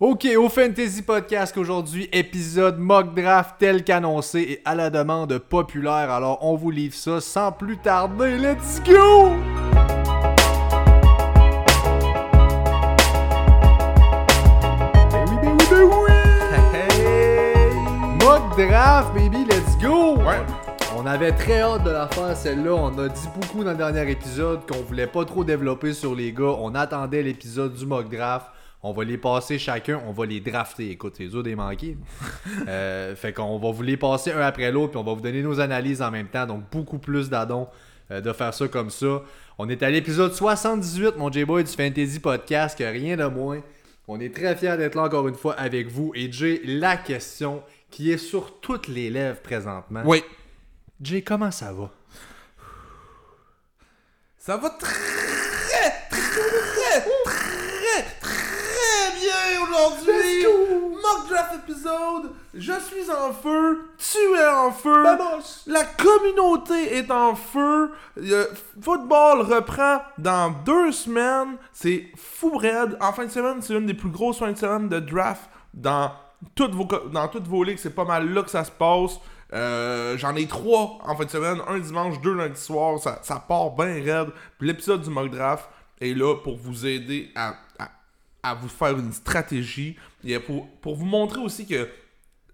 Ok, au Fantasy Podcast aujourd'hui, épisode mock draft tel qu'annoncé et à la demande populaire. Alors on vous livre ça sans plus tarder. Let's go! Ben oui, ben oui, ben oui! Hey! Mock draft, baby, let's go! Ouais. On avait très hâte de la faire celle-là. On a dit beaucoup dans le dernier épisode qu'on voulait pas trop développer sur les gars. On attendait l'épisode du mock draft. On va les passer chacun, on va les drafter. Écoute, c'est dur des manquer. Euh, fait qu'on va vous les passer un après l'autre, puis on va vous donner nos analyses en même temps. Donc beaucoup plus d'adons euh, de faire ça comme ça. On est à l'épisode 78, mon J-Boy du Fantasy Podcast, que rien de moins. On est très fiers d'être là encore une fois avec vous. Et Jay, la question qui est sur toutes les lèvres présentement. Oui. Jay, comment ça va? Ça va très, très, très, très bien aujourd'hui. Mock draft épisode. Je suis en feu. Tu es en feu. La communauté est en feu. Le football reprend dans deux semaines. C'est fou raide. En fin de semaine, c'est une des plus grosses fins de semaine de draft dans toutes vos, dans toutes vos ligues. C'est pas mal là que ça se passe. Euh, J'en ai trois en fin de semaine. Un dimanche, deux lundi soir. Ça, ça part bien raide. Puis l'épisode du mock draft est là pour vous aider à, à, vous faire une stratégie. Et pour, pour vous montrer aussi que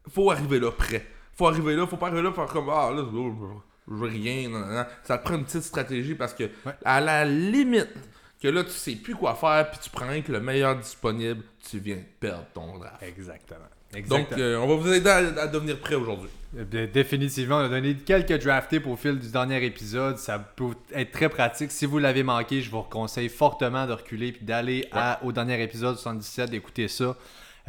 faut arriver là prêt. Faut arriver là, faut pas arriver là faire comme ah là je veux rien. nan, nan. Ça te prend une petite stratégie parce que à la limite que là tu sais plus quoi faire puis tu prends que le meilleur disponible, tu viens de perdre ton draft. Exactement. Donc euh, on va vous aider à, à devenir prêt aujourd'hui. Dé- Définitivement, on a donné quelques draft tips au fil du dernier épisode. Ça peut être très pratique. Si vous l'avez manqué, je vous conseille fortement de reculer puis d'aller au dernier épisode 77, d'écouter ça.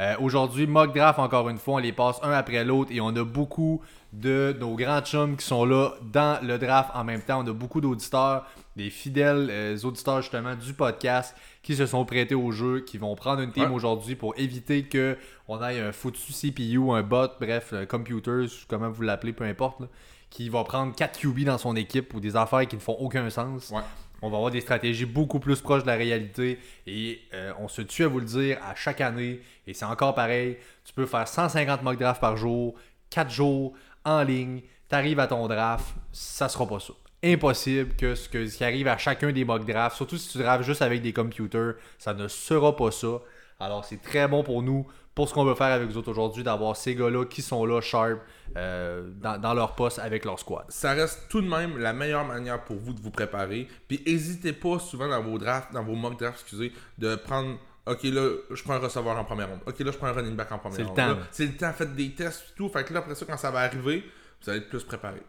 Euh, Aujourd'hui, mock draft, encore une fois, on les passe un après l'autre et on a beaucoup de nos grands chums qui sont là dans le draft en même temps. On a beaucoup d'auditeurs, des fidèles euh, auditeurs justement du podcast qui se sont prêtés au jeu, qui vont prendre une team Ouais. aujourd'hui pour éviter que on ait un foutu CPU, un bot, bref, un computer, comment vous l'appelez, peu importe, là, qui va prendre 4 QB dans son équipe ou des affaires qui ne font aucun sens. Ouais. On va avoir des stratégies beaucoup plus proches de la réalité et euh, on se tue à vous le dire à chaque année et c'est encore pareil. Tu peux faire 150 mock drafts par jour, 4 jours en ligne, t'arrives à ton draft, ça sera pas ça. Impossible que ce, que ce qui arrive à chacun des mock drafts, surtout si tu drafts juste avec des computers, ça ne sera pas ça. Alors c'est très bon pour nous, pour ce qu'on veut faire avec vous autres aujourd'hui, d'avoir ces gars-là qui sont là, sharp, euh, dans, dans leur poste avec leur squad. Ça reste tout de même la meilleure manière pour vous de vous préparer. Puis n'hésitez pas souvent dans vos drafts, dans vos mock drafts, excusez, de prendre OK, là, je prends un receveur en première ronde. OK, là, je prends un running back en première C'est le ronde. temps. C'est le temps, faites des tests et tout. Fait que là, après ça, quand ça va arriver, vous allez être plus préparé.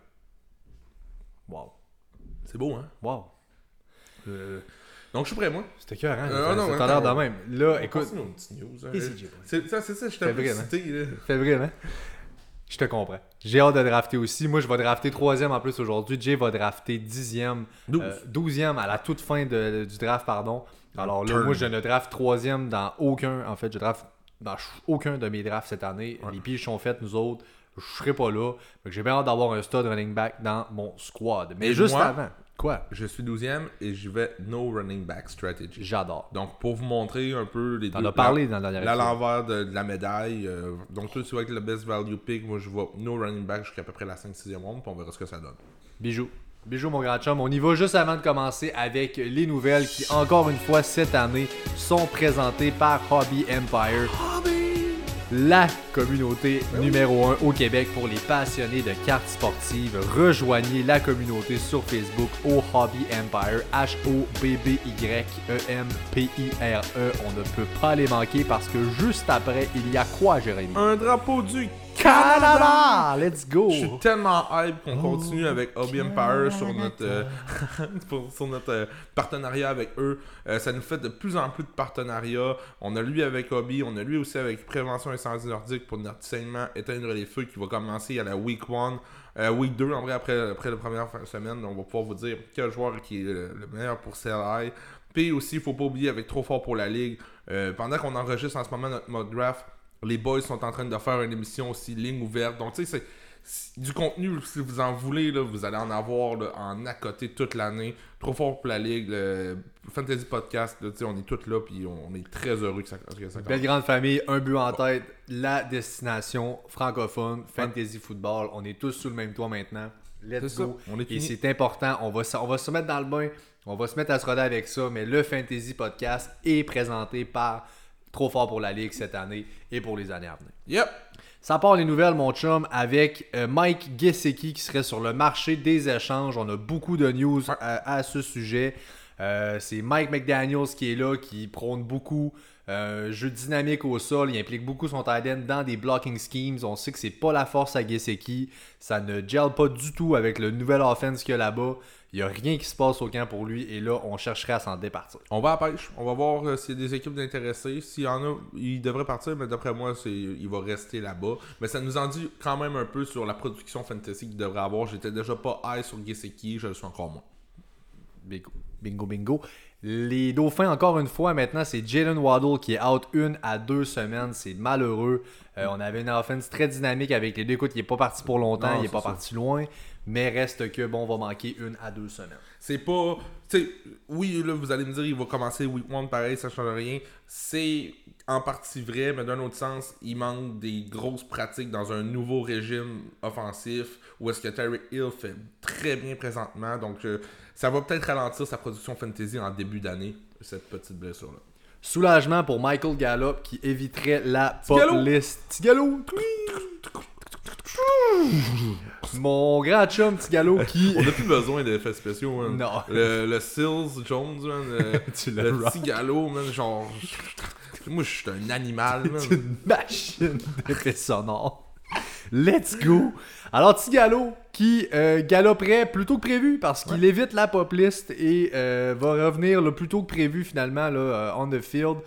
Wow. C'est beau, hein? Wow. Euh, Donc, je suis prêt, moi. C'était cœur, hein? Euh, ça, non, ça ouais, t'a l'air de même. Là, On écoute, continue nos petites news. hein. C'est ça, c'est ça, je t'ai excité, là. Fais vraiment. Je te comprends. J'ai hâte de drafter aussi. Moi, je vais drafter troisième en plus aujourd'hui. Jay va drafter dixième. Douze. euh, douzième à la toute fin de- du draft, pardon. Alors là, Turn. moi, je ne draft troisième dans aucun. En fait, je draft dans aucun de mes drafts cette année. Ouais. Les piges sont faites, nous autres. Je serai pas là. J'ai bien hâte d'avoir un stud running back dans mon squad. Mais Et juste moi? avant. Quoi? Je suis 12e et je vais no running back strategy. J'adore. Donc, pour vous montrer un peu les T'en deux as parlé dans le dernier la- épisode. l'envers de, de la médaille. euh, donc, toi, tu avec le best value pick, moi, je vois no running back jusqu'à peu près la 5-6e ronde, puis on verra ce que ça donne. Bijou. Bijou, mon grand chum. On y va juste avant de commencer avec les nouvelles qui, encore une fois, cette année, sont présentées par Hobby Empire. La communauté numéro 1 au Québec pour les passionnés de cartes sportives. Rejoignez la communauté sur Facebook au Hobby Empire. H-O-B-B-Y-E-M-P-I-R-E. On ne peut pas les manquer parce que juste après, il y a quoi, Jérémy? Un drapeau du Canada! Let's go! Je suis tellement hype qu'on continue avec Hobby Empire sur notre, euh, sur notre euh, partenariat avec eux. Euh, ça nous fait de plus en plus de partenariats. On a lui avec Hobby, on a lui aussi avec Prévention Incendie Nordique pour notre saignement Éteindre les feux qui va commencer à la week 1. Euh, week 2, en vrai, après, après la première fin de semaine, on va pouvoir vous dire quel joueur qui est le, le meilleur pour CLI. Puis aussi, il faut pas oublier avec Trop Fort pour la Ligue, euh, pendant qu'on enregistre en ce moment notre mock draft, les boys sont en train de faire une émission aussi ligne ouverte. Donc, tu sais, c'est- du contenu, si vous en voulez, là, vous allez en avoir là, en à côté toute l'année. Trop fort pour la ligue, le Fantasy Podcast, là, tu sais, on est tous là, puis on est très heureux que ça, que ça Belle grande famille, un but en tête, la destination francophone, fantasy football. On est tous sous le même toit maintenant. Let's go. on est Et c'est important, on va, se- on va se mettre dans le bain, on va se mettre à se roder avec ça, mais le Fantasy Podcast est présenté par Trop fort pour la Ligue cette année et pour les années à venir. Yep! Ça part les nouvelles, mon chum, avec euh, Mike Gesicki qui serait sur le marché des échanges. On a beaucoup de news Ouais. à, à ce sujet. Euh, c'est Mike McDaniels qui est là, qui prône beaucoup euh, jeu dynamique au sol. Il implique beaucoup son tight end dans des blocking schemes. On sait que c'est pas la force à Gesicki. Ça ne gel pas du tout avec le nouvel offense qu'il y a là-bas. Il n'y a rien qui se passe au camp pour lui. Et là, on chercherait à s'en départir. On va à la pêche. On va voir euh, s'il y a des équipes d'intéressés. S'il y en a, il devrait partir, mais d'après moi, c'est, il va rester là-bas. Mais ça nous en dit quand même un peu sur la production fantasy qu'il devrait avoir. J'étais déjà pas high sur Gesicki, je le suis encore moins. Bingo, bingo, bingo. Les Dauphins, encore une fois, maintenant, c'est Jalen Waddle qui est out une à deux semaines. C'est malheureux. Euh, on avait une offense très dynamique avec les deux. Écoute, il n'est pas parti pour longtemps, Non, il n'est pas ça. parti loin. Mais reste que, bon, on va manquer une à deux semaines. C'est pas. Tu sais, oui, là, vous allez me dire, il va commencer week 1 pareil, ça change rien. C'est en partie vrai, mais d'un autre sens, il manque des grosses pratiques dans un nouveau régime offensif où est-ce que Terry Hill fait très bien présentement. Donc, euh, ça va peut-être ralentir sa production fantasy en début d'année, cette petite blessure-là. Soulagement pour Michael Gallup qui éviterait la pop Gallo. list. Tigalo! Mon grand chum Tigalo qui. On n'a plus besoin d'effets spéciaux, man. Non. Le, le Sills Jones, man. Le, Tu l'as le rock. petit galop, man. Genre. Moi, je suis un animal, man. C'est une machine d'effets sonores. Let's go! Alors, Tigalo qui euh, galoperait plus tôt que prévu parce qu'il évite la pop list et euh, va revenir le plus tôt que prévu finalement là, euh, on the field.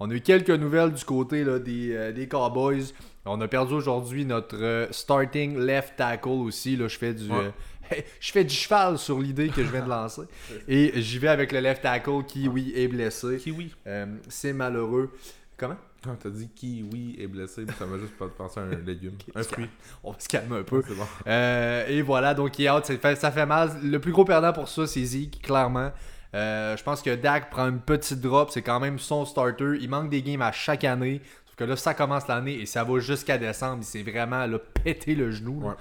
On a eu quelques nouvelles du côté là, des, euh, des Cowboys. On a perdu aujourd'hui notre euh, starting left tackle aussi. Là, je fais du. Ouais. euh, je fais du cheval sur l'idée que je viens de lancer. Et j'y vais avec le left tackle qui, oui, est blessé. Kiwi. Euh, C'est malheureux. Comment? Quand t'as dit kiwi est blessé, ça m'a juste pas pensé à un légume. Un fruit. On va se calmer un peu. Bon. Euh, et voilà, donc il est out, ça fait, ça fait mal. Le plus gros perdant pour ça, c'est Zeke, clairement. Euh, je pense que Dak prend une petite drop, c'est quand même son starter. Il manque des games à chaque année. Sauf que là, ça commence l'année et ça va jusqu'à décembre. Il s'est vraiment là, pété le genou. Ouais.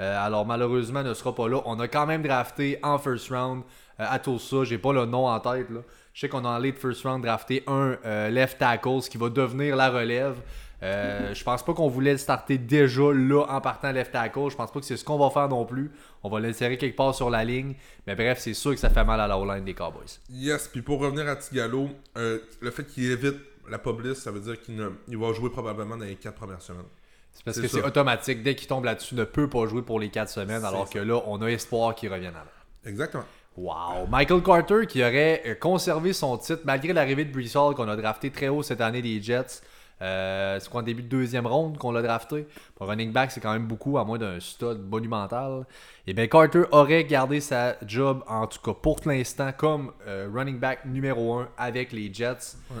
Euh, alors malheureusement, il ne sera pas là. On a quand même drafté en first round euh, à Tulsa. J'ai pas le nom en tête. Là. Je sais qu'on a en late first round drafté un euh, left tackle, ce qui va devenir la relève. Euh, je pense pas qu'on voulait le starter déjà là en partant left tackle. Je pense pas que c'est ce qu'on va faire non plus. On va l'insérer quelque part sur la ligne. Mais bref, c'est sûr que ça fait mal à la O-line des Cowboys. Yes, puis pour revenir à Tigalo, euh, le fait qu'il évite la pop list, ça veut dire qu'il ne- il va jouer probablement dans les 4 premières semaines. C'est parce que c'est automatique. Dès qu'il tombe là-dessus, il ne peut pas jouer pour les 4 semaines. Alors ça. que là, on a espoir qu'il revienne avant. Exactement. Wow! Michael Carter qui aurait euh, conservé son titre malgré l'arrivée de Brees Hall qu'on a drafté très haut cette année des Jets. Euh, c'est quoi en début de deuxième ronde qu'on l'a drafté? Pour running back, c'est quand même beaucoup, à moins d'un stud monumental. Et bien Carter aurait gardé sa job, en tout cas pour l'instant, comme euh, running back numéro 1 avec les Jets. Ouais.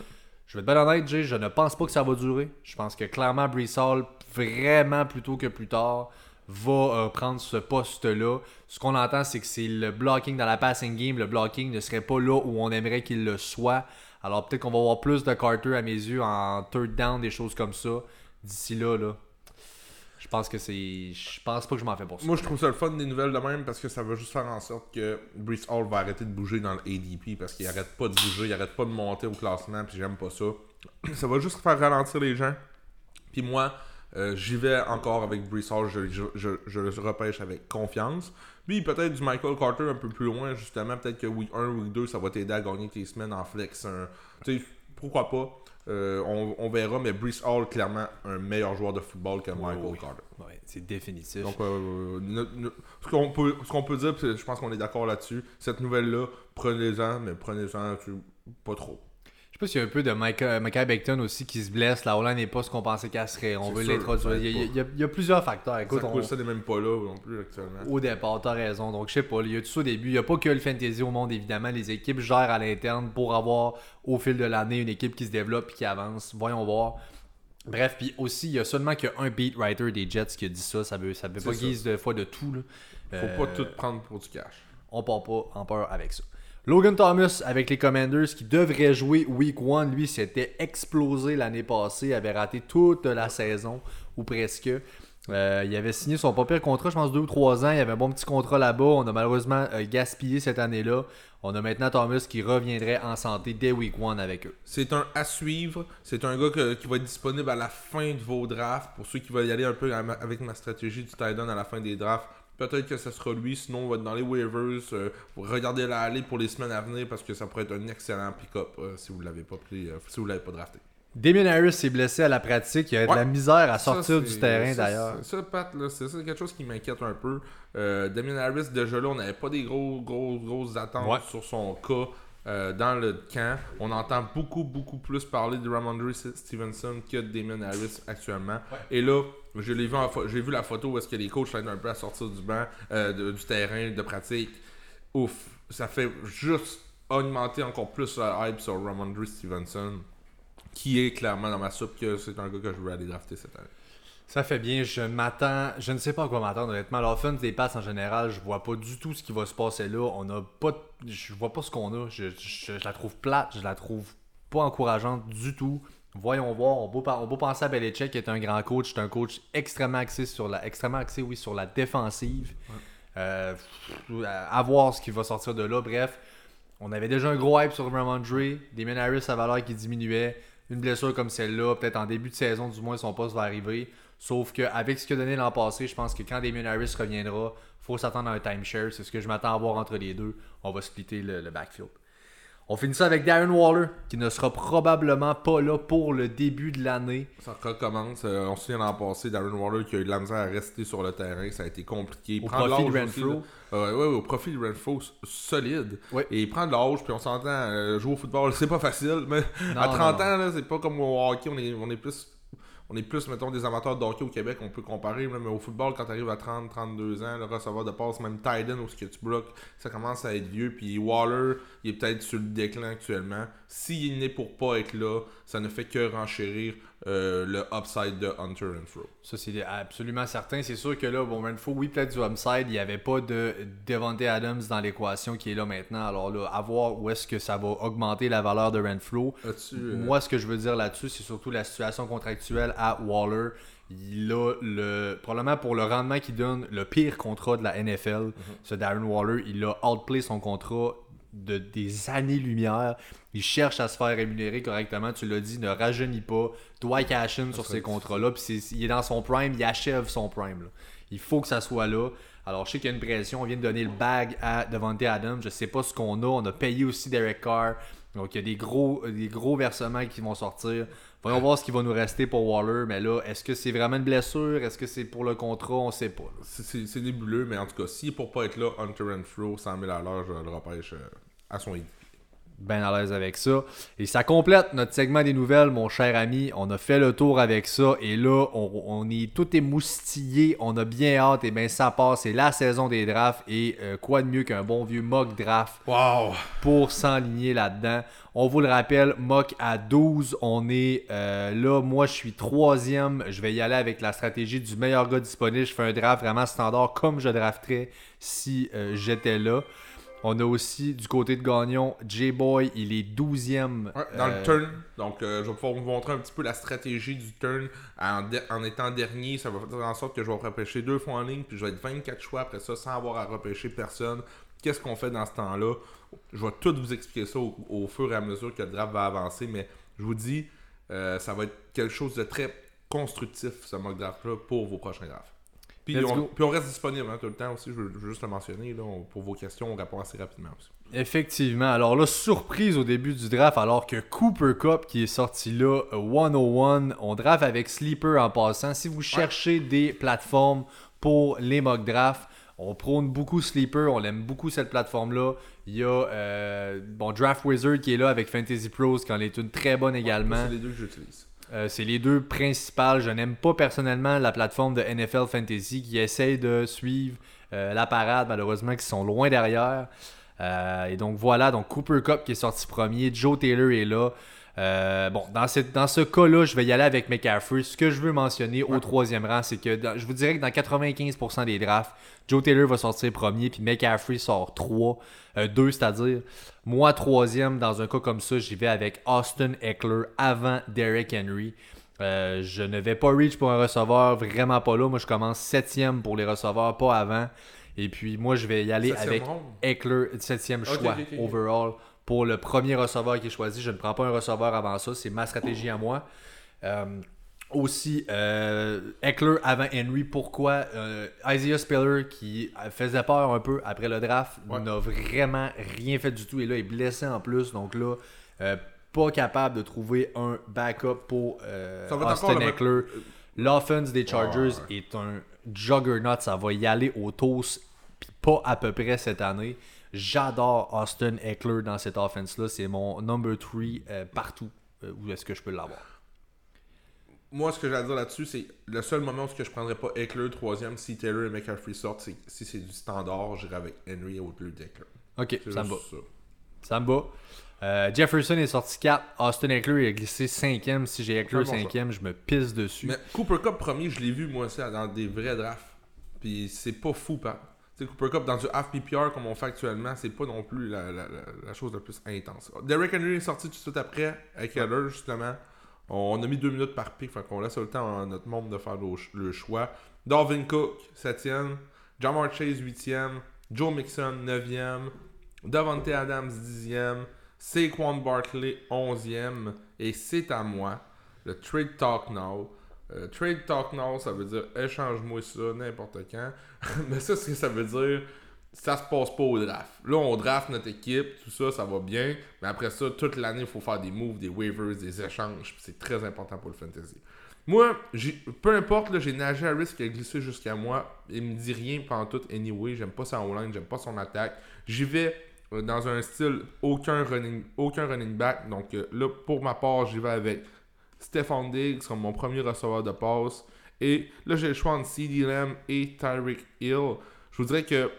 Je vais être bien honnête, Jay, je ne pense pas que ça va durer. Je pense que clairement Brees vraiment plus tôt que plus tard, va euh, prendre ce poste-là. Ce qu'on entend, c'est que c'est le blocking dans la passing game. Le blocking ne serait pas là où on aimerait qu'il le soit. Alors peut-être qu'on va voir plus de Carter à mes yeux en third down, des choses comme ça. D'ici là, là. Je pense que c'est. Je pense pas que je m'en fais pour ça. Moi, je trouve ça le fun des nouvelles de même parce que ça va juste faire en sorte que Brees Hall va arrêter de bouger dans le ADP parce qu'il arrête pas de bouger, il arrête pas de monter au classement, puis j'aime pas ça. Ça va juste faire ralentir les gens. Puis moi, euh, j'y vais encore avec Brees Hall, je, je, je, je le repêche avec confiance. Puis peut-être du Michael Carter un peu plus loin, justement. Peut-être que week 1, week 2, ça va t'aider à gagner tes semaines en flex. Tu sais, pourquoi pas? Euh, on, on verra, mais Brees Hall, clairement, un meilleur joueur de football que Michael oui. Carter. Ouais, c'est définitif. Donc, euh, ne- ne- ce qu'on peut, dire, je pense qu'on est d'accord là-dessus, cette nouvelle-là, prenez-en, mais prenez-en pas trop. Je sais pas s'il y a un peu de Micah, Micah Becton aussi qui se blesse. La O-line n'est pas ce qu'on pensait qu'elle serait. On veut l'introduire. Il, y a- aide il y a- il y a plusieurs facteurs. Écoute, ça, on- ça n'est même pas là non plus actuellement. au départ, t'as raison. Donc, je sais pas, il y a tout ça au début. Il n'y a pas que le fantasy au monde, évidemment. Les équipes gèrent à l'interne pour avoir, au fil de l'année, une équipe qui se développe et qui avance. Voyons voir. Bref, puis aussi, il y a seulement qu'un beat writer des Jets qui a dit ça. Ça veut, ça veut pas ça. guise de fois de tout. Là. Faut Euh, pas tout prendre pour du cash. on part pas en peur avec ça. Logan Thomas avec les Commanders qui devrait jouer week 1, lui s'était explosé l'année passée, avait raté toute la saison ou presque. Euh, il avait signé son pas pire contrat, je pense deux ou trois ans. Il avait un bon petit contrat là-bas. On a malheureusement euh, gaspillé cette année-là. On a maintenant Thomas qui reviendrait en santé dès week 1 avec eux. C'est un à suivre. C'est un gars qui va être disponible à la fin de vos drafts. Pour ceux qui veulent y aller un peu avec ma stratégie du end à la fin des drafts, peut-être que ce sera lui. Sinon, on va être dans les waivers. euh, regardez la aller pour les semaines à venir parce que ça pourrait être un excellent pick-up euh, si vous ne l'avez pas pris, euh, si vous l'avez pas drafté. Damien Harris s'est blessé à la pratique. Il a de Ouais. la misère à sortir du terrain d'ailleurs. Ça, Pat, c'est ça, quelque chose qui m'inquiète un peu. Euh, Damien Harris, déjà là, on n'avait pas des gros, gros, grosses attentes Ouais. sur son cas euh, dans le camp. On entend beaucoup, beaucoup plus parler de Ramondre Stevenson que de Damien Harris actuellement. Et là, je l'ai vu j'ai vu la photo où est-ce que les coachs aident un peu à sortir du banc, euh, de- du terrain de pratique. Ouf, ça fait juste augmenter encore plus la hype sur Ramondre Stevenson, qui est clairement dans ma soupe que c'est un gars que je veux aller drafter cette année. Ça fait bien, je m'attends, je ne sais pas à quoi m'attendre honnêtement. L'offense des passes en général, je vois pas du tout ce qui va se passer là. On a pas, de- je vois pas ce qu'on a. Je, je- je la trouve plate, je la trouve pas encourageante du tout. Voyons voir, on peut, on peut penser à Belichick qui est un grand coach, c'est un coach extrêmement axé sur la, extrêmement axé oui sur la défensive. Euh, à voir ce qui va sortir de là. Bref, on avait déjà un gros hype sur Ramondre, Damien Harris sa valeur qui diminuait, une blessure comme celle-là, peut-être en début de saison du moins son poste va arriver. Sauf qu'avec ce qu'il a donné l'an passé, je pense que quand Damien Harris reviendra, faut s'attendre à un timeshare. C'est ce que je m'attends à voir entre les deux. On va splitter le, le backfield. On finit ça avec Darren Waller, qui ne sera probablement pas là pour le début de l'année. Ça recommence. Euh, on se souvient l'an passé, Darren Waller qui a eu de la misère à rester sur le terrain. Ça a été compliqué. Il Au prend profit de Renfro. Euh, ouais, ouais, au profit de Renfro, solide. Ouais. Et il prend de l'âge, puis on s'entend, euh, jouer au football, c'est pas facile. Mais Non, à non, 30 non. ans, là, c'est pas comme au hockey, on est, on est plus. On est plus, mettons, des amateurs de hockey au Québec, on peut comparer, mais au football, quand tu arrives à 30, 32 ans, le receveur de passe, même Titan, où ce que tu bloques, ça commence à être vieux. Puis Waller, il est peut-être sur le déclin actuellement. S'il est né pour pas être là, ça ne fait que renchérir euh, le upside de Hunter Renfro. Ça, c'est absolument certain. C'est sûr que là, bon, Renfro, oui, peut-être du upside, il n'y avait pas de Devontae Adams dans l'équation qui est là maintenant. Alors là, à voir où est-ce que ça va augmenter la valeur de Renfro. Euh, Moi, ce que je veux dire là-dessus, c'est surtout la situation contractuelle à Waller. Il a le, probablement pour le rendement qu'il donne, le pire contrat de la NFL. Ce Darren Waller, il a outplay son contrat de des années-lumière. Il cherche à se faire rémunérer correctement. Tu l'as dit, ne rajeunit pas. Doit cash in sur ces contrats-là. Puis il est dans son prime, il achève son prime. là. Il faut que ça soit là. Alors, je sais qu'il y a une pression. On vient de donner le bag à Devontae Adams. Je sais pas ce qu'on a. On a payé aussi Derek Carr. Donc, il y a des gros, des gros versements qui vont sortir. Voyons voir ce qui va nous rester pour Waller. Mais là, est-ce que c'est vraiment une blessure? Est-ce que c'est pour le contrat? On sait pas. c'est- nébuleux, mais en tout cas, si pour pas être là, Hunter Renfro, 100 000 à l'heure, je le repêche euh, à son idée. Ben à l'aise avec ça. Et ça complète notre segment des nouvelles, mon cher ami. On a fait le tour avec ça. Et là, on, on est tout émoustillé. On a bien hâte. Et ben ça passe. C'est la saison des drafts. Et euh, quoi de mieux qu'un bon vieux mock draft Wow! pour s'enligner là-dedans? On vous le rappelle, mock à 12. On est euh, là. Moi, je suis troisième. Je vais y aller avec la stratégie du meilleur gars disponible. Je fais un draft vraiment standard comme je drafterais si euh, j'étais là. On a aussi du côté de Gagnon, J-Boy, il est 12e. Ouais, dans euh, le turn, donc euh, je vais pouvoir vous montrer un petit peu la stratégie du turn en, de- en étant dernier. Ça va faire en sorte que je vais repêcher deux fois en ligne, puis je vais être 24 choix après ça sans avoir à repêcher personne. Qu'est-ce qu'on fait dans ce temps-là? Je vais tout vous expliquer ça au, au fur et à mesure que le draft va avancer, mais je vous dis, euh, ça va être quelque chose de très constructif, ce mock draft-là, pour vos prochains drafts. Puis on, go. puis on reste disponible hein, tout le temps aussi, je veux, je veux juste le mentionner. Là, on- pour vos questions, on répond assez rapidement aussi. Effectivement. Alors là, surprise au début du draft, alors que Cooper Cup qui est sorti là, euh, 101, on draft avec Sleeper en passant. Si vous cherchez des plateformes pour les mock drafts, on prône beaucoup Sleeper, on aime beaucoup cette plateforme-là. Il y a euh, bon, Draft Wizard qui est là avec Fantasy Pros, qui en est une très bonne également. C'est les deux que j'utilise. Euh, c'est les deux principales. Je n'aime pas personnellement la plateforme de NFL Fantasy qui essaye de suivre euh, la parade, malheureusement, qui sont loin derrière. Euh, et donc voilà, donc Cooper Cup qui est sorti premier, Joe Taylor est là. Euh, bon, dans, cette, dans ce cas-là, je vais y aller avec McCaffrey. Ce que je veux mentionner au troisième rang, c'est que dans- je vous dirais que dans 95% des drafts, Joe Taylor va sortir premier, puis McCaffrey sort 3, 2 c'est-à-dire. Moi, troisième, dans un cas comme ça, j'y vais avec Austin Eckler avant Derrick Henry. Euh, je ne vais pas reach pour un receveur, vraiment pas là. Moi, je commence septième pour les receveurs, pas avant. Et puis, moi, je vais y aller avec? Eckler, septième choix overall pour le premier receveur qui est choisi. Je ne prends pas un receveur avant ça. C'est ma stratégie à moi. Euh, aussi, euh, Eckler avant Henry. Pourquoi euh, Isaiah Spiller, qui faisait peur un peu après le draft, Ouais. n'a vraiment rien fait du tout. Et là, il est blessé en plus. Donc là, pas capable de trouver un backup pour Austin Eckler. L'offense des Chargers est un juggernaut. Ça va y aller au toast, pas à peu près cette année. J'adore Austin Eckler dans cette offense-là. C'est mon number 3 partout euh, où est-ce que je peux l'avoir. Moi, ce que j'ai à dire là-dessus, c'est le seul moment où je prendrais pas Eckler troisième si Taylor et McCaffrey sortent, c'est si c'est du standard, j'irai avec Henry au lieu d'Eckler. Ok, ça me ça. Ça me va. Euh, Jefferson est sorti 4. Austin Eckler est glissé 5e. Si j'ai Eckler C'est un bon 5e, je me pisse dessus. Mais Cooper Cup premier, je l'ai vu moi aussi dans des vrais drafts. Puis c'est pas fou, pas. Tu sais, Cooper Cup dans du half PPR comme on fait actuellement, c'est pas non plus la, la- la- la chose la plus intense. Derrick Henry est sorti tout de suite après, avec Heller justement. On a mis deux minutes par pick, fait qu'on laisse le temps à notre monde de faire le, ch- le choix. Darvin Cook, 7e. Jamar Chase, 8e. Joe Mixon, 9e. Davante Adams, 10e. Saquon Barkley, 11e. Et c'est à moi, le Trade Talk Now. Euh, trade Talk Now, ça veut dire échange-moi ça n'importe quand. Mais ça, ce que ça veut dire, ça se passe pas au draft. Là, on draft notre équipe, tout ça, ça va bien. Mais après ça, toute l'année, il faut faire des moves, des waivers, des échanges. C'est très important pour le fantasy. Moi, peu importe, j'ai Najee Harris qui a glissé jusqu'à moi. Il me dit rien pendant tout, anyway. J'aime pas sa line, j'aime pas son attaque. J'y vais euh, dans un style aucun running, aucun running back. Donc euh, là, pour ma part, j'y vais avec Stephon Diggs comme mon premier receveur de passe. Et là, j'ai le choix entre CD Lamb et Tyreek Hill. Je vous dirais que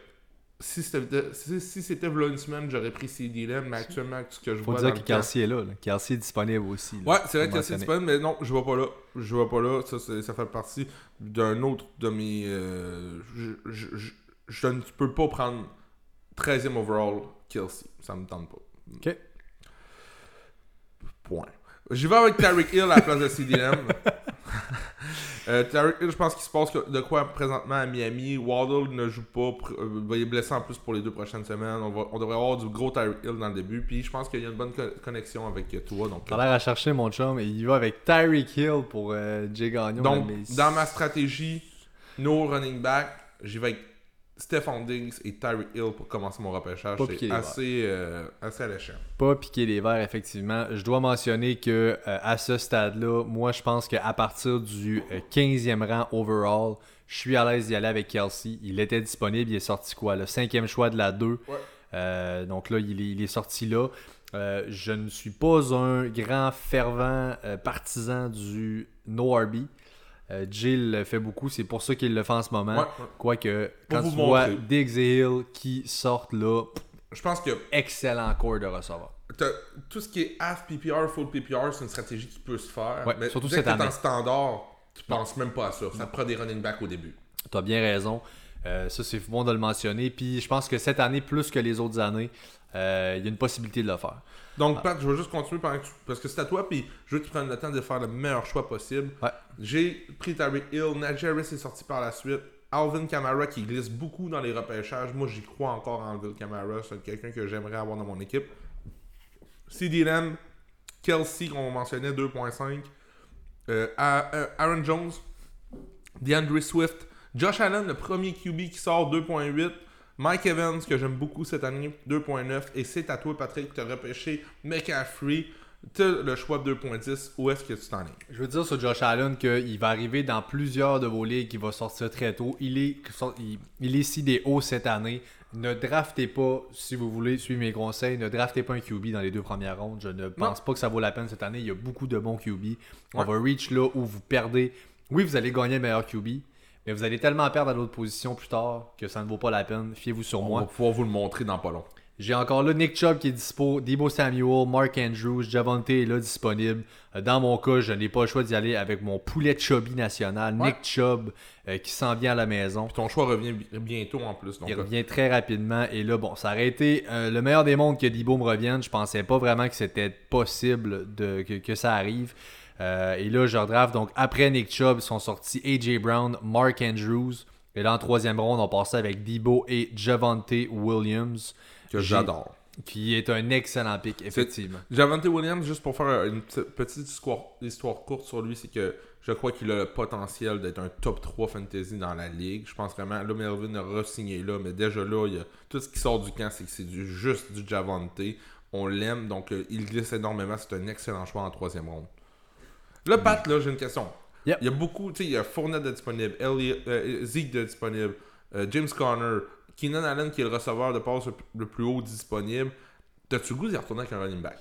si c'était si, si une semaine, j'aurais pris CD Lamb, mais actuellement, ce que je Faut vois dire dans que Kelsey est là, là. Kelsey est disponible aussi. là. Ouais, c'est vrai Faut que c'est mentionner. disponible, mais non, je vais pas là. Je vais pas là. Ça, ça fait partie d'un autre de mes. euh, je, je, je, je ne peux pas prendre 13e overall Kelsey. Ça me tente pas. Ok. Point. J'y vais avec Tyreek Hill à la place de CD Lamb. Euh, Hill, je pense qu'il se passe de quoi présentement à Miami. Waddle ne joue pas. euh, il est blessé en plus pour les deux prochaines semaines. On, va, on devrait avoir du gros Tyreek Hill dans le début. Puis je pense qu'il y a une bonne co- connexion avec euh, Tua. Donc, T'as l'air à chercher mon chum et il va avec Tyreek Hill pour euh, Jay Gagnon. Donc, dans ma stratégie, no running back, j'y vais avec Stephon Diggs et Tyreek Hill pour commencer mon repêchage. C'est assez, euh, assez alléchant. pas piquer les verres, effectivement. Je dois mentionner que euh, à ce stade-là, moi, je pense qu'à partir du euh, 15e rang overall, je suis à l'aise d'y aller avec Kelsey. Il était disponible, il est sorti quoi Le cinquième choix de la 2. Ouais. Euh, donc là, il est, il est sorti là. Euh, je ne suis pas un grand fervent euh, partisan du no RB. Euh, Jill le fait beaucoup, c'est pour ça qu'il le fait en ce moment. Ouais, ouais. Quoique, quand tu vois. Diggs et Hill qui sortent là, Je pense que excellent corps de receveur. t'as- tout ce qui est half PPR, full PPR, c'est une stratégie qui peut se faire. Ouais, mais surtout dès cette que année. en standard, tu penses même pas à ça. Ça te prend des running backs au début. Tu as bien raison. Euh, ça, c'est bon de le mentionner. Puis je pense que cette année, plus que les autres années, euh, il y a une possibilité de le faire. Donc, Pat, je vais juste continuer pendant que tu- parce que c'est à toi, puis je veux que tu prennes le temps de faire le meilleur choix possible. Ouais. J'ai pris Tyreek Hill, Najee Harris est sorti par la suite. Alvin Kamara qui glisse beaucoup dans les repêchages. Moi, j'y crois encore en Alvin Kamara. C'est quelqu'un que j'aimerais avoir dans mon équipe. CD Lamb, Kelsey, qu'on mentionnait, 2.5. Euh, A- euh, Aaron Jones, DeAndre Swift, Josh Allen, le premier QB qui sort 2.8. Mike Evans, que j'aime beaucoup cette année, 2.9. Et c'est à toi, Patrick, tu as repêché McCaffrey. Tu le choix de 2.10. Où est-ce que tu t'en es? Je veux dire sur Josh Allen qu'il va arriver dans plusieurs de vos ligues, il va sortir très tôt. Il est, il, il est sidé haut cette année. Ne draftez pas, si vous voulez suivre mes conseils, ne draftez pas un QB dans les deux premières rondes. Je ne pense pas que ça vaut la peine cette année. Il y a beaucoup de bons QB. On Ouais. va reach là où vous perdez. Oui, vous allez gagner un meilleur QB, mais vous allez tellement perdre à l'autre position plus tard que ça ne vaut pas la peine. Fiez-vous sur On moi. va pouvoir vous le montrer dans pas long. J'ai encore là Nick Chubb qui est dispo, Debo Samuel, Mark Andrews, Javante est là disponible. Euh, Dans mon cas, je n'ai pas le choix d'y aller avec mon poulet Chubby national, Ouais. Nick Chubb, euh, qui s'en vient à la maison. Puis ton choix revient bi- bientôt en plus. Donc, Il euh, revient très rapidement. Et là, bon, ça aurait été euh, le meilleur des mondes que Debo me revienne. Je pensais pas vraiment que c'était possible de, que, que ça arrive. Euh, et là, je redraft. Donc, après Nick Chubb, ils sont sortis A.J. Brown, Mark Andrews. Et là, en troisième ronde, on passait avec Debo et Javante Williams, que j'adore. qui est un excellent pick, effectivement. Javante Williams, juste pour faire une petite- petite histoire, histoire courte sur lui, c'est que je crois qu'il a le potentiel d'être un top 3 fantasy dans la ligue. Je pense vraiment, là, Melvin a re-signé là, mais déjà là, il y a, tout ce qui sort du camp, c'est que c'est du, juste du Javante. On l'aime, donc euh, il glisse énormément. C'est un excellent choix en troisième ronde. Là, Pat, là, j'ai une question. Yep. Il y a beaucoup, tu sais, il y a Fournette de disponible, Elliott, euh, Zeke de disponible, euh, James Conner, Keenan Allen qui est le receveur de passe le, le plus haut disponible. T'as-tu le goût d'y retourner avec un running back?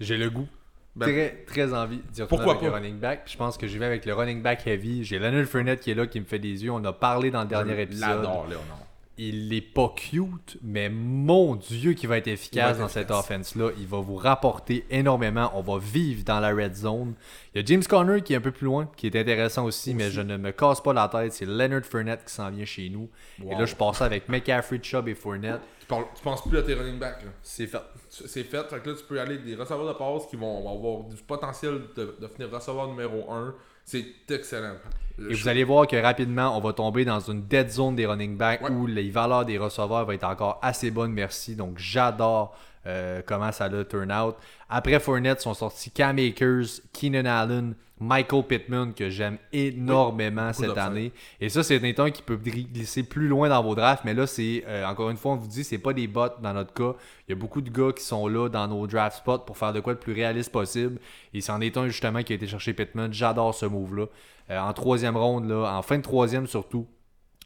J'ai le goût. Ben- très, très envie d'y retourner Pourquoi avec le pas? running back. Je pense que j'y vais avec le running back heavy. J'ai Leonard Fournette qui est là, qui me fait des yeux. On a parlé dans le dernier Je épisode. l'adore, Léonard. Il est pas cute, mais mon Dieu, qui va être efficace va être dans cette offense-là. Il va vous rapporter énormément. On va vivre dans la red zone. Il y a James Conner qui est un peu plus loin, qui est intéressant aussi, mais je ne me casse pas la tête. C'est Leonard Fournette qui s'en vient chez nous. Et là, je passe avec McCaffrey, Chubb et Fournette. Tu, parles- tu penses plus à tes running backs. C'est fait. C'est fait. Fait que là, tu peux aller des receveurs de passe qui vont avoir du potentiel de, de finir receveur numéro 1. C'est excellent. Et vous allez voir que rapidement, on va tomber dans une dead zone des running backs Ouais. où les valeurs des receveurs vont être encore assez bonnes, merci. Donc j'adore euh, comment ça le turn out. Après Fournette sont sortis Cam Akers, Keenan Allen, Michael Pittman que j'aime énormément cette année. Et ça, c'est un temps qui peut glisser plus loin dans vos drafts. Mais là, c'est euh, encore une fois, on vous dit, c'est pas des bots dans notre cas. Il y a beaucoup de gars qui sont là dans nos draft spots pour faire de quoi le plus réaliste possible. Et c'en est un justement qui a été chercher Pittman. J'adore ce move-là. Euh, en troisième ronde, là, en fin de troisième surtout.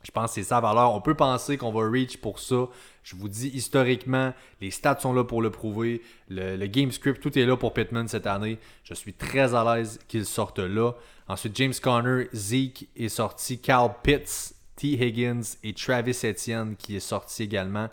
Je pense que c'est sa valeur. On peut penser qu'on va reach pour ça. Je vous dis, historiquement, les stats sont là pour le prouver. Le, game script, tout est là pour Pittman cette année. Je suis très à l'aise qu'il sorte là. Ensuite, James Conner, Zeke est sorti. Carl Pitts, T. Higgins et Travis Etienne qui est sorti également.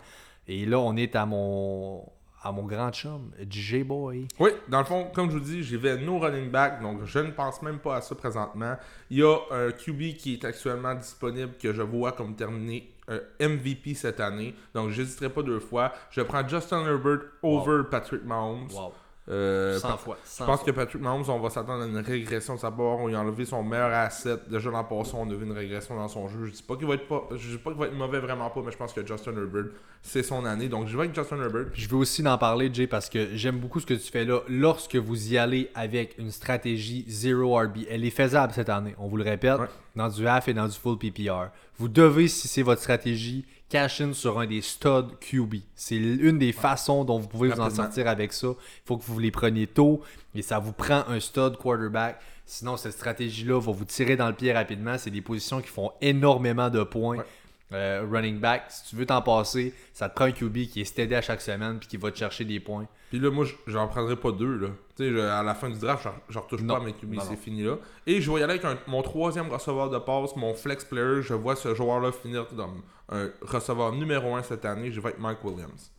Et là, on est à mon, à mon grand chum, J-Boy. Oui, dans le fond, comme je vous dis, j'y vais no running back, donc je ne pense même pas à ça présentement. Il y a un QB qui est actuellement disponible que je vois comme terminé un MVP cette année, donc j'hésiterai pas deux fois. Je prends Justin Herbert over Patrick Mahomes. Wow. Euh, 100 fois. 100 Je pense fois. que Patrick Mahomes, on va s'attendre à une régression de sa part. On lui a enlevé son meilleur asset. Déjà l'an passé, on a vu une régression dans son jeu. Je dis pas qu'il va être pas, je dis pas qu'il va être mauvais vraiment pas, mais je pense que Justin Herbert, c'est son année. Donc je vais avec Justin Herbert. Je veux aussi en parler, Jay, parce que j'aime beaucoup ce que tu fais là. Lorsque vous y allez avec une stratégie zero RB, elle est faisable cette année, on vous le répète, Ouais. dans du half et dans du full PPR. Vous devez, si c'est votre stratégie, cash in sur un des studs QB. C'est une des façons dont vous pouvez vous en sortir avec ça. Il faut que vous les preniez tôt et ça vous prend un stud quarterback. Sinon, cette stratégie-là va vous tirer dans le pied rapidement. C'est des positions qui font énormément de points. Ouais. Euh, running back, si tu veux t'en passer, ça te prend un QB qui est steady à chaque semaine puis qui va te chercher des points. Puis là, moi, j'en prendrai pas deux. Là. Tu sais, je- à la fin du draft, j'en retouche Non. pas à mes QB, c'est fini là. Et je vais y aller avec un- mon troisième receveur de passe, mon flex player. Je vois ce joueur-là finir comme un receveur numéro un cette année. Je vais avec Mike Williams.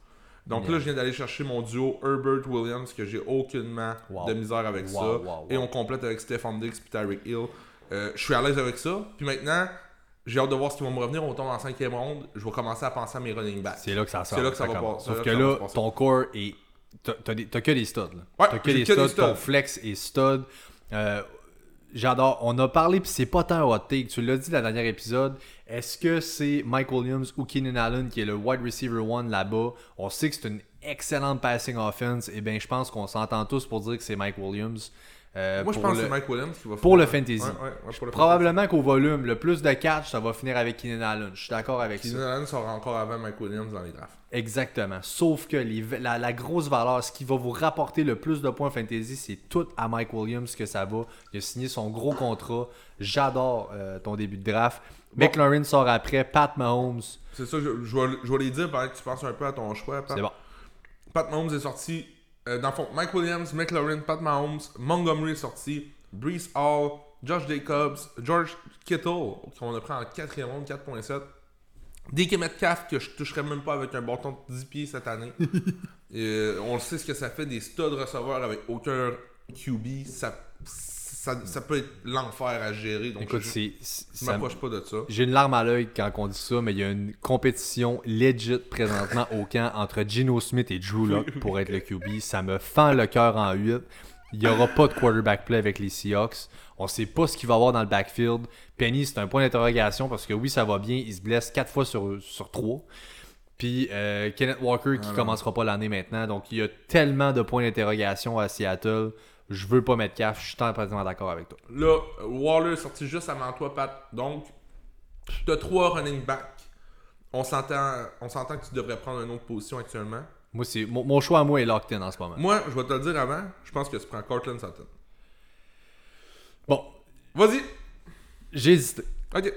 Donc là, je viens d'aller chercher mon duo Herbert-Williams, que j'ai aucunement Wow. de misère avec Wow, ça. wow. Et on complète avec Stephon Diggs et Tyreek Hill. Euh, je suis à l'aise avec ça. Puis maintenant, j'ai hâte de voir ce qui va me revenir. On tombe en cinquième ronde. Je vais commencer à penser à mes running backs. C'est là que ça sort. C'est là que ça va pas- Sauf là que là, ton corps est. T'as des- que des studs. Là. Ouais, t'as que des que des studs. Ton flex est stud. Euh, J'adore. On a parlé, puis c'est pas tant hot take. Tu l'as dit dans le dernier épisode. Est-ce que c'est Mike Williams ou Keenan Allen qui est le wide receiver one là-bas? On sait que c'est une excellente passing offense. Et bien, je pense qu'on s'entend tous pour dire que c'est Mike Williams. Euh, Moi, je pense le- que c'est Mike Williams qui va pour le fantasy. Ouais, ouais, ouais, pour le Probablement qu'au volume, le plus de catch, ça va finir avec Keenan Allen. Je suis d'accord avec ça. Keenan Allen sera encore avant Mike Williams dans les drafts. Exactement. Sauf que les- la, la grosse valeur, ce qui va vous rapporter le plus de points fantasy, c'est tout à Mike Williams que ça va. Il a signé son gros contrat. J'adore euh, ton début de draft. Bon. McLaurin sort après. Pat Mahomes. C'est ça, je, je, vais, je vais les dire pendant que tu penses un peu à ton choix. Pat, C'est bon. Pat Mahomes est sorti. Euh, dans le fond, Mike Williams, McLaurin, Pat Mahomes, Montgomery est sorti. Brees Hall, Josh Jacobs, George Kittle, qu'on a pris en quatrième ronde, 4.7. DK Metcalf que je toucherais même pas avec un bâton de 10 pieds cette année. Euh, on le sait ce que ça fait des studs receveurs avec aucun QB. Ça, ça, ça peut être l'enfer à gérer. Donc Écoute, je, ça- m'approche pas de ça. J'ai une larme à l'œil quand on dit ça, mais il y a une compétition legit présentement au camp entre Gino Smith et Drew pour être le QB. Ça me fend le cœur en 8. Il n'y aura pas de quarterback play avec les Seahawks. On sait pas ce qu'il va avoir dans le backfield. Penny, c'est un point d'interrogation parce que oui, ça va bien. Il se blesse 4 fois sur, sur 3. Puis euh, Kenneth Walker qui Ah non. commencera pas l'année maintenant. Donc il y a tellement de points d'interrogation à Seattle. Je veux pas mettre CAF. Je suis parfaitement d'accord avec toi. Là, Waller est sorti juste avant toi, Pat. Donc, tu as trois running backs. On s'entend, on s'entend que tu devrais prendre une autre position actuellement. Moi, c'est mon, mon choix à moi est locked in en ce moment. Moi, je vais te le dire avant, je pense que tu prends Cortland Sutton. Bon, Vas-y. j'ai hésité. Ok.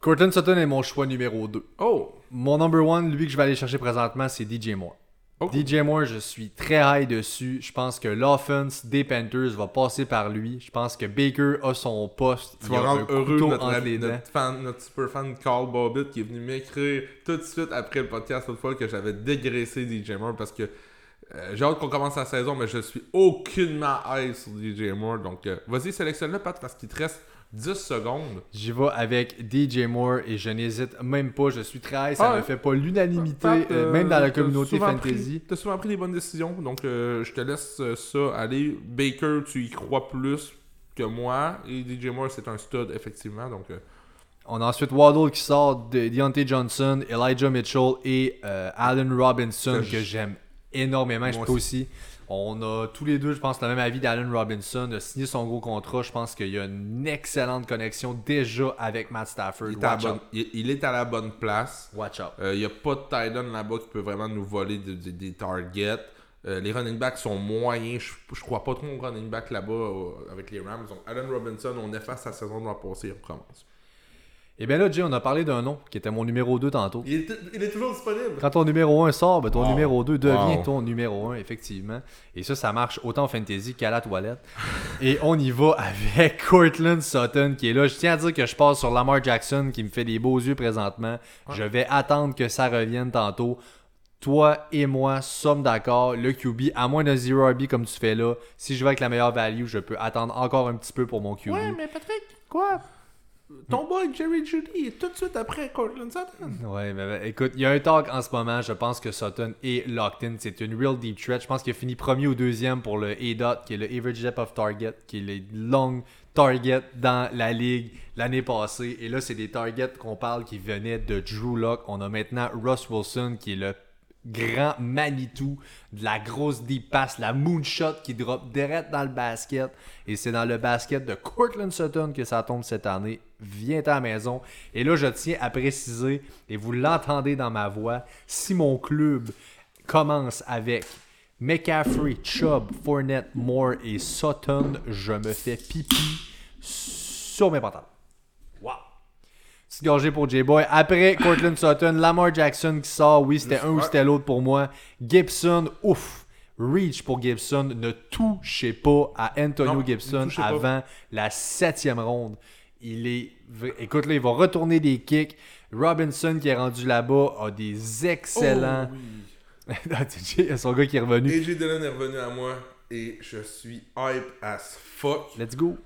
Cortland Sutton est mon choix numéro 2. Oh. Mon number one, lui que je vais aller chercher présentement, c'est DJ Moore. Oh. DJ Moore, je suis très high dessus. Je pense que l'offense des Panthers va passer par lui. Je pense que Baker a son poste. Tu vas rendre heureux notre, notre fan, notre super fan Carl Bobbitt qui est venu m'écrire tout de suite après le podcast fois que j'avais dégraissé DJ Moore parce que euh, j'ai hâte qu'on commence la saison, mais je suis aucunement high sur DJ Moore. Donc, euh, vas-y, sélectionne-le, Pat, parce qu'il te reste 10 secondes. J'y vais avec DJ Moore et je n'hésite même pas. Je suis très. Ça Ah ne fait pas l'unanimité, euh, même dans la communauté fantasy. pris- T'as souvent pris des bonnes décisions, donc euh, je te laisse euh, ça aller. Baker, tu y crois plus que moi, et DJ Moore, c'est un stud, effectivement. Donc, euh, On a ensuite Waddle qui sort de Deontay Johnson, Elijah Mitchell et Allen Robinson Que j'aime énormément. Je peux aussi. On a tous les deux, je pense, le même avis d'Allen Robinson. de signer son gros contrat. Je pense qu'il y a une excellente connexion déjà avec Matt Stafford. il, est à la bonne, out. il, il est à la bonne place. Watch out. Il n'y a pas de end là-bas qui peut vraiment nous voler de- de- des targets. Euh, les running backs sont moyens. Je, je crois pas trop aux running backs là-bas euh, avec les Rams. Donc, Allen Robinson, on efface sa saison de l'an passé et on recommence. Et bien là, Jay, on a parlé d'un nom qui était mon numéro 2 tantôt. Il est, il est toujours disponible. Quand ton numéro 1 sort, ben ton Wow. numéro 2 devient Wow. ton numéro 1, effectivement. Et ça, ça marche autant en fantasy qu'à la toilette. Et on y va avec Cortland Sutton qui est là. Je tiens à dire que je passe sur Lamar Jackson qui me fait des beaux yeux présentement. Je vais attendre que ça revienne tantôt. Toi et moi sommes d'accord. Le QB, à moins d'un 0 RB comme tu fais là, si je vais avec la meilleure value, je peux attendre encore un petit peu pour mon QB. Ouais, mais Patrick, quoi? Ton boy Jerry Judy est tout de suite après Cortland Sutton. Ouais, mais écoute, il y a un talk en ce moment. Je pense que Sutton est locked in. C'est une real deep threat. Je pense qu'il a fini premier ou deuxième pour le A-Dot, qui est le Average Depth of Target, qui est le long target dans la ligue l'année passée. Et là, c'est des targets qu'on parle qui venaient de Drew Lock. On a maintenant Russ Wilson, qui est le grand Manitou de la grosse deep pass, la moonshot qui drop direct dans le basket. Et c'est dans le basket de Cortland Sutton que ça tombe cette année. Viens à la maison. Et là, je tiens à préciser, et vous l'entendez dans ma voix, si mon club commence avec McCaffrey, Chubb, Fournette, Moore et Sutton, je me fais pipi sur mes pantalons. Petite gorgée pour J-Boy. Après Cortland Sutton, Lamar Jackson qui sort. Oui, c'était un ou c'était l'autre pour moi. Gibson, ouf. Reach pour Gibson. Ne touchez pas à Antonio Non, Gibson pas. avant la septième ronde. Il est. Écoute, là, il va retourner des kicks. Robinson qui est rendu là-bas a des excellents. Oh, oui. Il y a son gars qui est revenu. AJ Dillon est revenu à moi et je suis hype as fuck. Let's go.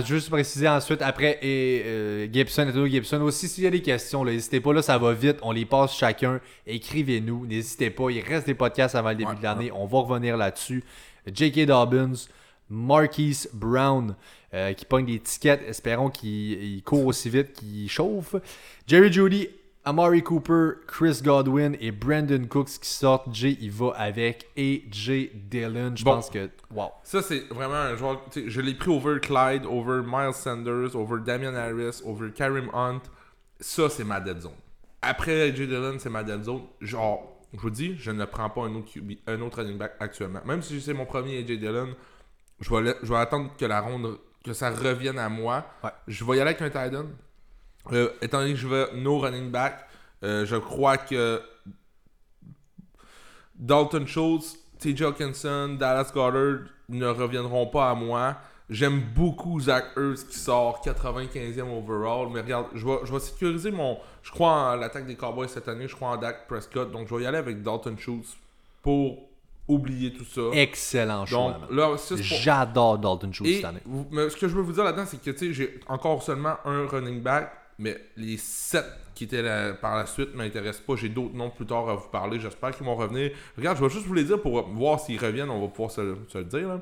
Juste préciser ensuite, après et, euh, Gibson, Antonio Gibson, aussi s'il y a des questions, n'hésitez pas, là, ça va vite, on les passe chacun. Écrivez-nous, n'hésitez pas, il reste des podcasts avant le début Ouais, de l'année, on va revenir là-dessus. J.K. Dobbins, Marquise Brown, euh, qui pogne des tickets, espérons qu'il il court aussi vite qu'il chauffe. Jerry Judy, Amari Cooper, Chris Godwin et Brandon Cooks qui sortent. Jay, il va avec AJ Dillon. Je Bon. pense que. Wow. Ça, c'est vraiment un joueur. Je l'ai pris over Clyde, over Miles Sanders, over Damian Harris, over Karim Hunt. Ça, c'est ma dead zone. Après AJ Dillon, c'est ma dead zone. Genre, je vous dis, je ne prends pas un autre, QB un autre running back actuellement. Même si c'est mon premier AJ Dillon, je vais, je vais attendre que la ronde, que ça revienne à moi. Ouais. Je vais y aller avec un tight end. Euh, étant donné que je veux no running back, euh, je crois que Dalton Schultz, TJ Hawkinson, Dallas Goddard ne reviendront pas à moi. J'aime beaucoup Zach Ertz qui sort 95e overall. Mais regarde, je vais, je vais sécuriser mon. Je crois en l'attaque des Cowboys cette année. Je crois en Dak Prescott. Donc je vais y aller avec Dalton Schultz pour oublier tout ça. Excellent choix. J'adore Dalton Schultz Et cette année. mais ce que je veux vous dire là-dedans, c'est que j'ai encore seulement un running back, mais les sept qui étaient là- par la suite m'intéressent pas. J'ai d'autres noms plus tard à vous parler. J'espère qu'ils vont revenir. Regarde, je vais juste vous les dire pour voir s'ils reviennent. On va pouvoir se, se le dire. là.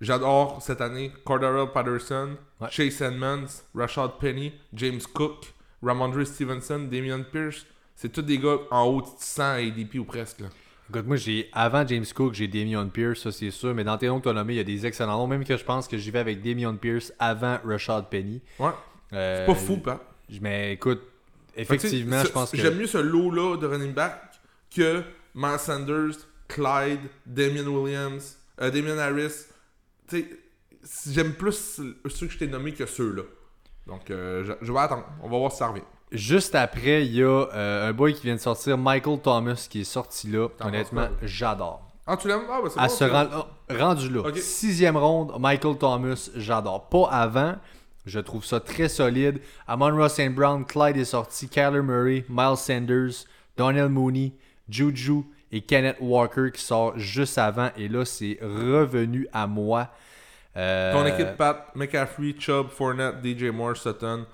J'adore cette année Cordero Patterson, Ouais. Chase Edmonds, Rashad Penny, James Cook, Ramondre Stevenson, Damian Pierce. C'est tous des gars en haut de 100 ADP ou presque. là. Écoute, moi, j'ai avant James Cook, j'ai Damian Pierce, ça c'est sûr. Mais dans tes noms que tu as nommés, il y a des excellents noms. Même que je pense que j'y vais avec Damian Pierce avant Rashad Penny. Ouais, Euh, c'est pas fou, Pat. Mais écoute, effectivement, je pense que. J'aime mieux ce lot-là de running back que Miles Sanders, Clyde, Damien Williams, euh, Damien Harris. Tu sais, j'aime plus ceux que je t'ai nommés que ceux-là. Donc, euh, je, je vais attendre. On va voir si ça revient. Juste après, il y a un boy qui vient de sortir, Michael Thomas, qui est sorti là. Honnêtement, j'adore. Ah, tu l'aimes? Ah, bah c'est bon, se rend- oh, rendu là. Sixième ronde, Michael Thomas, j'adore. Pas avant, je trouve ça très solide. Amon Ross St. Brown, Clyde est sorti, Kyler Murray, Miles Sanders, Donnell Mooney, Juju et Kenneth Walker qui sort juste avant. Et là, c'est revenu à moi. Euh, Ton équipe, Pat, McCaffrey, Chubb, Fournette, DJ Moore, Sutton.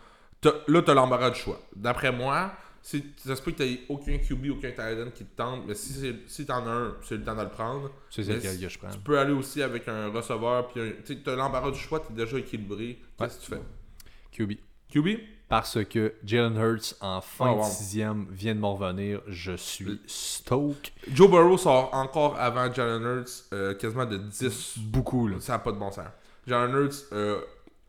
Là, t'as l'embarras du choix. D'après moi, ça se peut que t'aies aucun QB, aucun tight end qui te tente, mais si, si t'en as un, c'est le temps de le prendre. C'est Mais lequel si- que je prends. Tu peux aller aussi avec un receveur, puis tu t'as l'embarras du choix, t'es déjà équilibré. Qu'est-ce que tu fais? QB. QB? Parce que Jalen Hurts, en fin Oh, de sixième, vient de m'en revenir. Je suis stoked. Joe Burrow sort encore avant Jalen Hurts, euh, quasiment de 10. Beaucoup, là. Ça n'a pas de bon sens. Jalen Hurts, euh,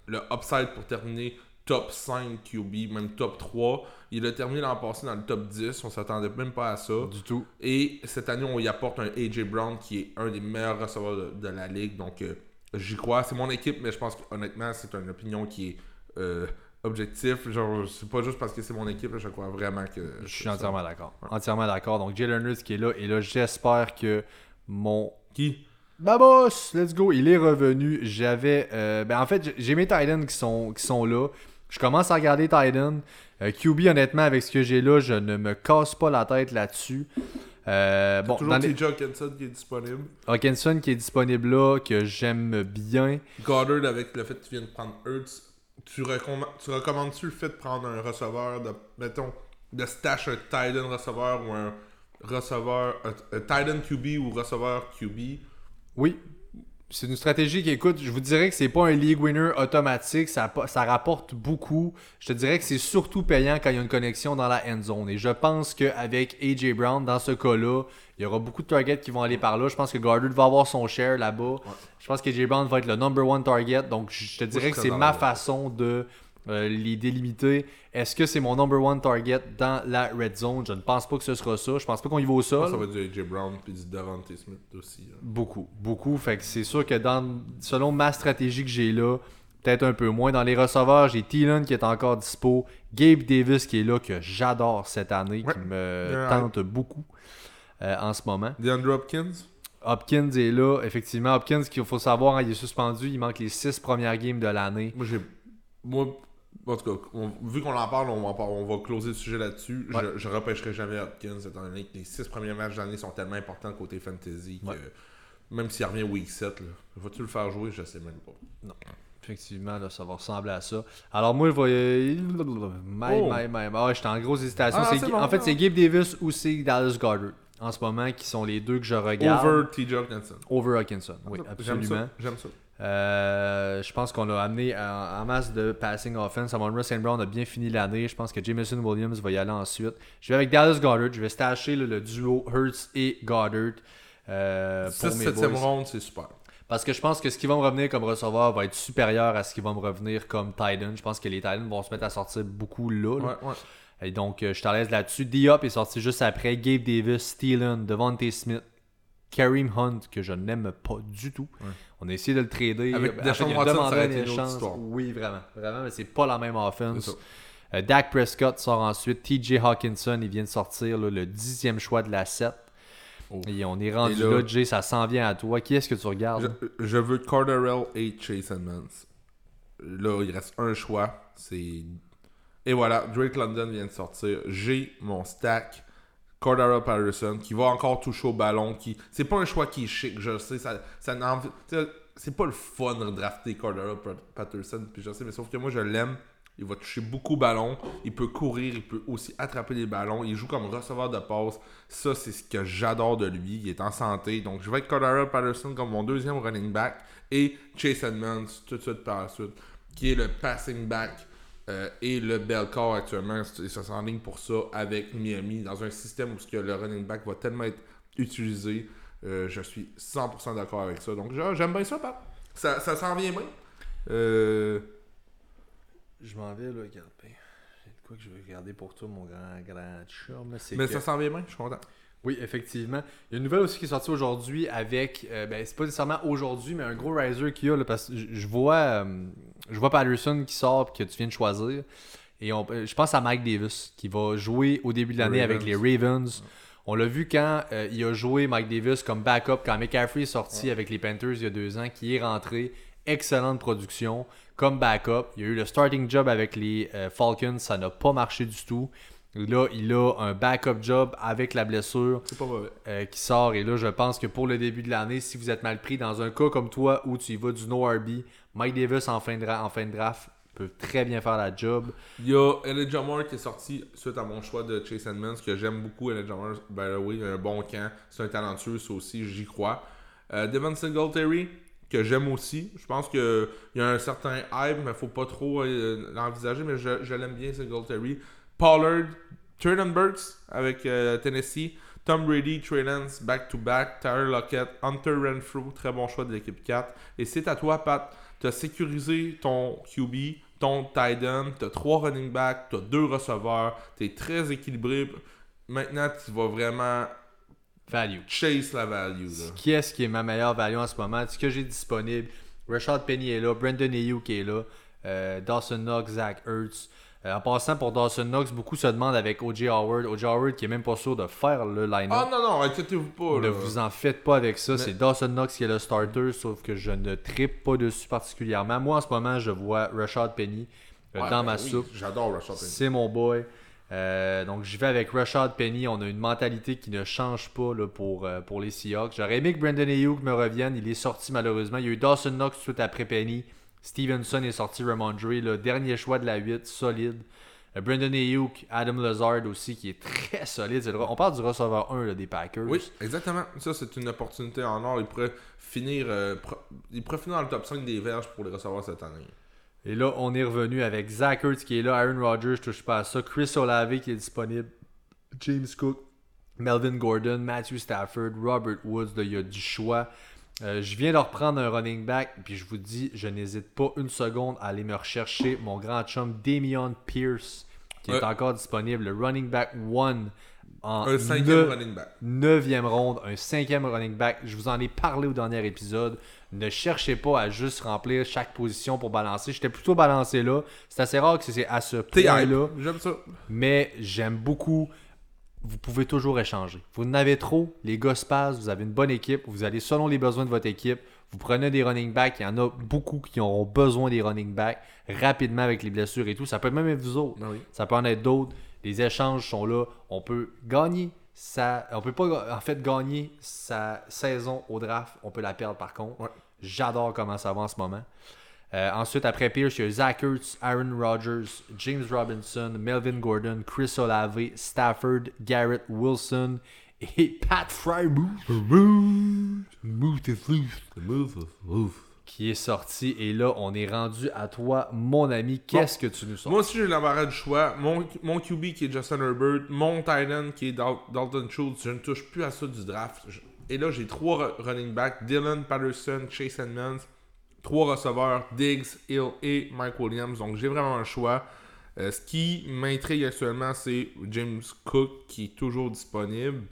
le upside pour terminer top 5 QB, même top 3. Il a terminé l'an passé dans le top 10. On s'attendait même pas à ça. Du tout. Et cette année, on y apporte un AJ Brown qui est un des meilleurs receveurs de, de la ligue. Donc, euh, j'y crois. C'est mon équipe, mais je pense que honnêtement, c'est une opinion qui est euh, objectif. Genre, c'est pas juste parce que c'est mon équipe. là, je crois vraiment que. Je suis entièrement d'accord. Entièrement d'accord. Donc, Jalen Hurts qui est là. Et là, j'espère que mon. Qui? Babos, let's go. Il est revenu. J'avais. euh, ben, en fait, j'ai mes Titans qui sont, qui sont là. Je commence à regarder Titan. QB, honnêtement, avec ce que j'ai là, je ne me casse pas la tête là-dessus. Euh, bon, Toujours dans les- TJ Hawkinson qui est disponible. Hawkinson qui est disponible là, que j'aime bien. Goddard avec le fait que tu viens de prendre Hurts. Tu, recomm- tu recommandes-tu le fait de prendre un receveur, de, mettons, de stash un Titan receveur ou un receveur, un, un Titan QB ou receveur QB Oui. C'est une stratégie qui, écoute, je vous dirais que c'est pas un league winner automatique, ça, rapporte beaucoup. Je te dirais que c'est surtout payant quand il y a une connexion dans la end zone. Et je pense qu'avec AJ Brown, dans ce cas-là, il y aura beaucoup de targets qui vont aller par là. Je pense que Goddard va avoir son share là-bas. Je pense que AJ Brown va être le number one target. Donc, je te dirais que c'est ma façon de euh, les délimiter. Est-ce que c'est mon number one target dans la red zone? Je ne pense pas que ce sera ça. Je pense pas qu'on y va au sol. que ça va être du AJ Brown puis du Devontae Smith aussi. là. Beaucoup, beaucoup. Fait que c'est sûr que dans, selon ma stratégie que j'ai là, peut-être un peu moins. Dans les receveurs, j'ai Thielen qui est encore dispo, Gabe Davis qui est là, que j'adore cette année, Ouais. qui me Ouais. tente beaucoup euh, en ce moment. DeAndre Hopkins? Hopkins est là, effectivement. Hopkins, qu'il faut savoir, hein, il est suspendu, il manque les six premières games de l'année. Moi, j'ai. Moi, en tout cas, on- vu qu'on en parle, on va, en on va closer le sujet là-dessus. Ouais. Je, je repêcherai jamais Hopkins, étant donné que les six premiers matchs d'année sont tellement importants côté fantasy que même s'il revient week 7, là, vas-tu le faire jouer? Je sais même pas. Effectivement, là, ça va ressembler à ça. Alors moi, je vais... My, Oh. my, my. Ah, j'étais en grosse hésitation. Ah, bon, en fait, non. c'est Gabe Davis ou c'est Dallas Goddard en ce moment qui sont les deux que je regarde. Over TJ Hawkinson. Over Hawkinson, oui, absolument. J'aime ça. Euh, je pense qu'on a amené en, masse de passing offense. Amon St. Brown a bien fini l'année. Je pense que Jameson Williams va y aller ensuite. Je vais avec Dallas Goddard. Je vais stasher là, le duo Hurts et Goddard. euh, pour 6 mes 7 boys. ronde, c'est super. Parce que je pense que ce qui va me revenir comme receveur va être supérieur à ce qui va me revenir comme Titan. Je pense que les Titans vont se mettre à sortir beaucoup là. là. Ouais, ouais. Et donc, euh, je t'en laisse là-dessus. Diop est sorti juste après. Gabe Davis, Thielen, Devontae Smith, Kareem Hunt, que je n'aime pas du tout. Ouais. On a essayé de le trader. Avec En Deshaun il a Watson, demandé ça aurait un été une autre échange. histoire. Oui, vraiment. Vraiment, mais c'est pas la même offense. Euh, Dak Prescott sort ensuite. TJ Hawkinson, il vient de sortir là, le dixième choix de la 7. Oh. Et on est rendu là- là, Jay, ça s'en vient à toi. Qui est-ce que tu regardes? Je, je veux Cordarrelle et Chase Edmonds. Là, il reste un choix. C'est. Et voilà, Drake London vient de sortir. J'ai mon stack. Cordarrelle Patterson qui va encore toucher au ballon. Qui... C'est pas un choix qui est chic, je sais. Ça, ça C'est pas le fun de drafter Cordarrelle Pat- Patterson. Puis je sais, mais sauf que moi je l'aime. Il va toucher beaucoup au ballon. Il peut courir. Il peut aussi attraper les ballons. Il joue comme receveur de passe. Ça, c'est ce que j'adore de lui. Il est en santé. Donc, je vais être Cordero Patterson comme mon deuxième running back. Et Chase Edmonds tout de suite par la suite. Qui est le passing back euh, et le bell call actuellement. Se s'enligne pour ça avec Miami. Dans un système où ce que le running back va tellement être utilisé. Euh, je suis 100% d'accord avec ça. Donc, j'aime bien ça, Pat. Ça, ça s'en vient bien. Euh, Je m'en vais, là, regarde. J'ai de quoi que je vais regarder pour toi, mon grand, grand chum. c'est mais que- ça s'en vient bien. Je suis content. Oui, effectivement. Il y a une nouvelle aussi qui est sortie aujourd'hui avec, euh, ben, c'est pas nécessairement aujourd'hui, mais un gros riser qu'il y a, là, parce que je vois, euh, je vois Patterson qui sort puis que tu viens de choisir. Et on, euh, je pense à Mike Davis qui va jouer au début de l'année avec les Ravens. On l'a vu quand euh, il a joué Mike Davis comme backup, quand McCaffrey est sorti avec les Panthers il y a deux ans, qui est rentré. Excellente production comme backup. Il y a eu le starting job avec les Falcons, ça n'a pas marché du tout. Là, il a un backup job avec la blessure pas euh, qui sort. Et là, je pense que pour le début de l'année, si vous êtes mal pris dans un cas comme toi où tu y vas du no RB, Mike Davis en fin de, en fin de draft peut très bien faire la job. Il y a Elijah Moore qui est sorti suite à mon choix de Chase Edmonds, que j'aime beaucoup. Elijah Moore, by the way, il a un bon camp. C'est un talentueux, ça aussi, j'y crois. Euh, Devon Singletary, que j'aime aussi. Je pense qu'il y a un certain hype, mais faut pas trop euh, l'envisager, mais je, je l'aime bien, Singletary. Pollard, Burks avec euh, Tennessee. Tom Brady, Trey Lance, back-to-back. Tyler Lockett, Hunter Renfrew, très bon choix de l'équipe 4. Et c'est à toi, Pat. Tu as sécurisé ton QB, ton tight end, tu as trois running backs, tu as deux receveurs, tu es très équilibré. Maintenant, tu vas vraiment Value. chase la value. là. Qui est-ce qui est ma meilleure value en ce moment? Ce que j'ai disponible, Rashad Penny est là, Brandon Ayuk est là, euh, Dawson Knox, Zach Ertz. Euh, en passant pour Dawson Knox, beaucoup se demandent avec O.J. Howard. O.J. Howard qui est même pas sûr de faire le line-up. Ah non, non, inquiétez-vous pas. Ne vous en faites pas avec ça. Mais- C'est Dawson Knox qui est le starter, sauf que je ne trippe pas dessus particulièrement. Moi, en ce moment, je vois Rashad Penny euh, Ouais, dans ben ma oui, soupe. J'adore Rashad Penny. C'est mon boy. Euh, donc, je vais avec Rashad Penny. On a une mentalité qui ne change pas là, pour, pour les Seahawks. J'aurais aimé que Brandon Ayuk me revienne. Il est sorti malheureusement. Il y a eu Dawson Knox tout après Penny. Stevenson est sorti, Ramondre, le dernier choix de la 8, solide. Euh, Brandon Ayuk, Adam Lazard aussi, qui est très solide. On parle du receveur 1 là, des Packers. Oui, exactement. Ça, c'est une opportunité en or. Il pourrait finir, euh, pro- il pourrait finir dans le top 5 des verges pour les recevoir cette année. Et là, on est revenu avec Zach Ertz qui est là, Aaron Rodgers, je touche pas à ça, Chris Olave qui est disponible, James Cook, Melvin Gordon, Matthew Stafford, Robert Woods, là, il y a du choix. Euh, je viens de reprendre un running back, puis je vous dis, je n'hésite pas une seconde à aller me rechercher mon grand chum Damian Pierce, qui est encore disponible, le running back one en Un cinquième neuf- running back. Neuvième ronde, un cinquième running back. Je vous en ai parlé au dernier épisode. Ne cherchez pas à juste remplir chaque position pour balancer. J'étais plutôt balancé là. C'est assez rare que c'est à ce point-là. J'aime ça. Mais j'aime beaucoup. Vous pouvez toujours échanger. Vous en avez trop, les gars se passent, vous avez une bonne équipe, vous allez selon les besoins de votre équipe. Vous prenez des running backs, il y en a beaucoup qui auront besoin des running backs rapidement avec les blessures et tout. Ça peut même être vous autres. Ben oui. Ça peut en être d'autres. Les échanges sont là. On peut gagner sa... On peut pas en fait gagner sa saison au draft. On peut la perdre par contre. J'adore comment ça va en ce moment. Euh, ensuite, après Pierce, il y a Zach Ertz, Aaron Rodgers, James Robinson, Melvin Gordon, Chris Olave, Stafford, Garrett Wilson et Pat Frymouth. Qui est sorti. Et là, on est rendu à toi, mon ami. Qu'est-ce que tu nous sors? Moi aussi, j'ai l'embarras du choix. Mon, mon QB qui est Justin Herbert, mon tight end qui est Dal- Dalton Schultz, je ne touche plus à ça du draft. Je- Et là, j'ai trois ru- running backs Dylan Patterson, Chase Edmonds, trois receveurs Diggs, Hill et Mike Williams. Donc, j'ai vraiment un choix. Euh, ce qui m'intrigue actuellement, c'est James Cook qui est toujours disponible.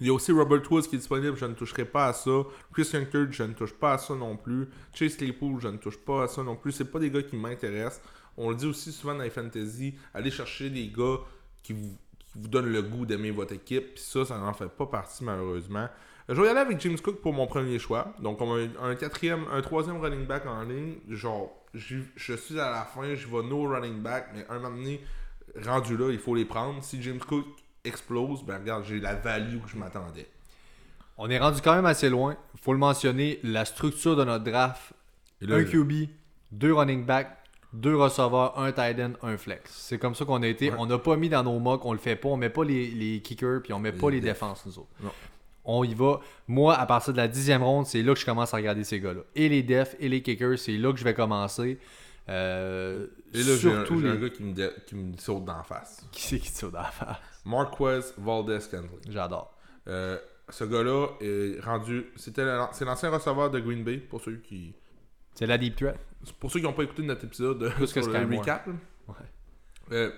Il y a aussi Robert Woods qui est disponible, je ne toucherai pas à ça. Christian Kirk, je ne touche pas à ça non plus. Chase Claypool, je ne touche pas à ça non plus. C'est pas des gars qui m'intéressent. On le dit aussi souvent dans les fantasy, allez chercher des gars qui vous, qui vous donne le goût d'aimer votre équipe. Puis ça, ça n'en fait pas partie malheureusement. Je vais y aller avec James Cook pour mon premier choix. Donc, on a un quatrième, un troisième running back en ligne. Genre, je, suis à la fin, je vais no running back, mais un moment donné, rendu là, il faut les prendre. Si James Cook explose, ben regarde, j'ai la value que je m'attendais. On est rendu quand même assez loin. faut le mentionner, la structure de notre draft. un QB, deux running backs, deux receveurs, un tight end, un flex. C'est comme ça qu'on a été. On n'a pas mis dans nos mocks, on le fait pas. On met pas les, les kickers, puis on met pas les, défenses, nous autres. On y va. Moi, à partir de la dixième ronde, c'est là que je commence à regarder ces gars-là. Et les defs et les kickers, c'est là que je vais commencer. Euh, et là, surtout j'ai un, gars qui me, qui me saute d'en face. Qui c'est qui te saute d'en face? Marquez Valdez Kentley. J'adore. Euh, ce gars-là est rendu. C'était c'est l'ancien receveur de Green Bay, pour ceux qui. C'est la deep threat? Pour ceux qui n'ont pas écouté notre épisode de Plus sur que le recap. Ouais. Euh,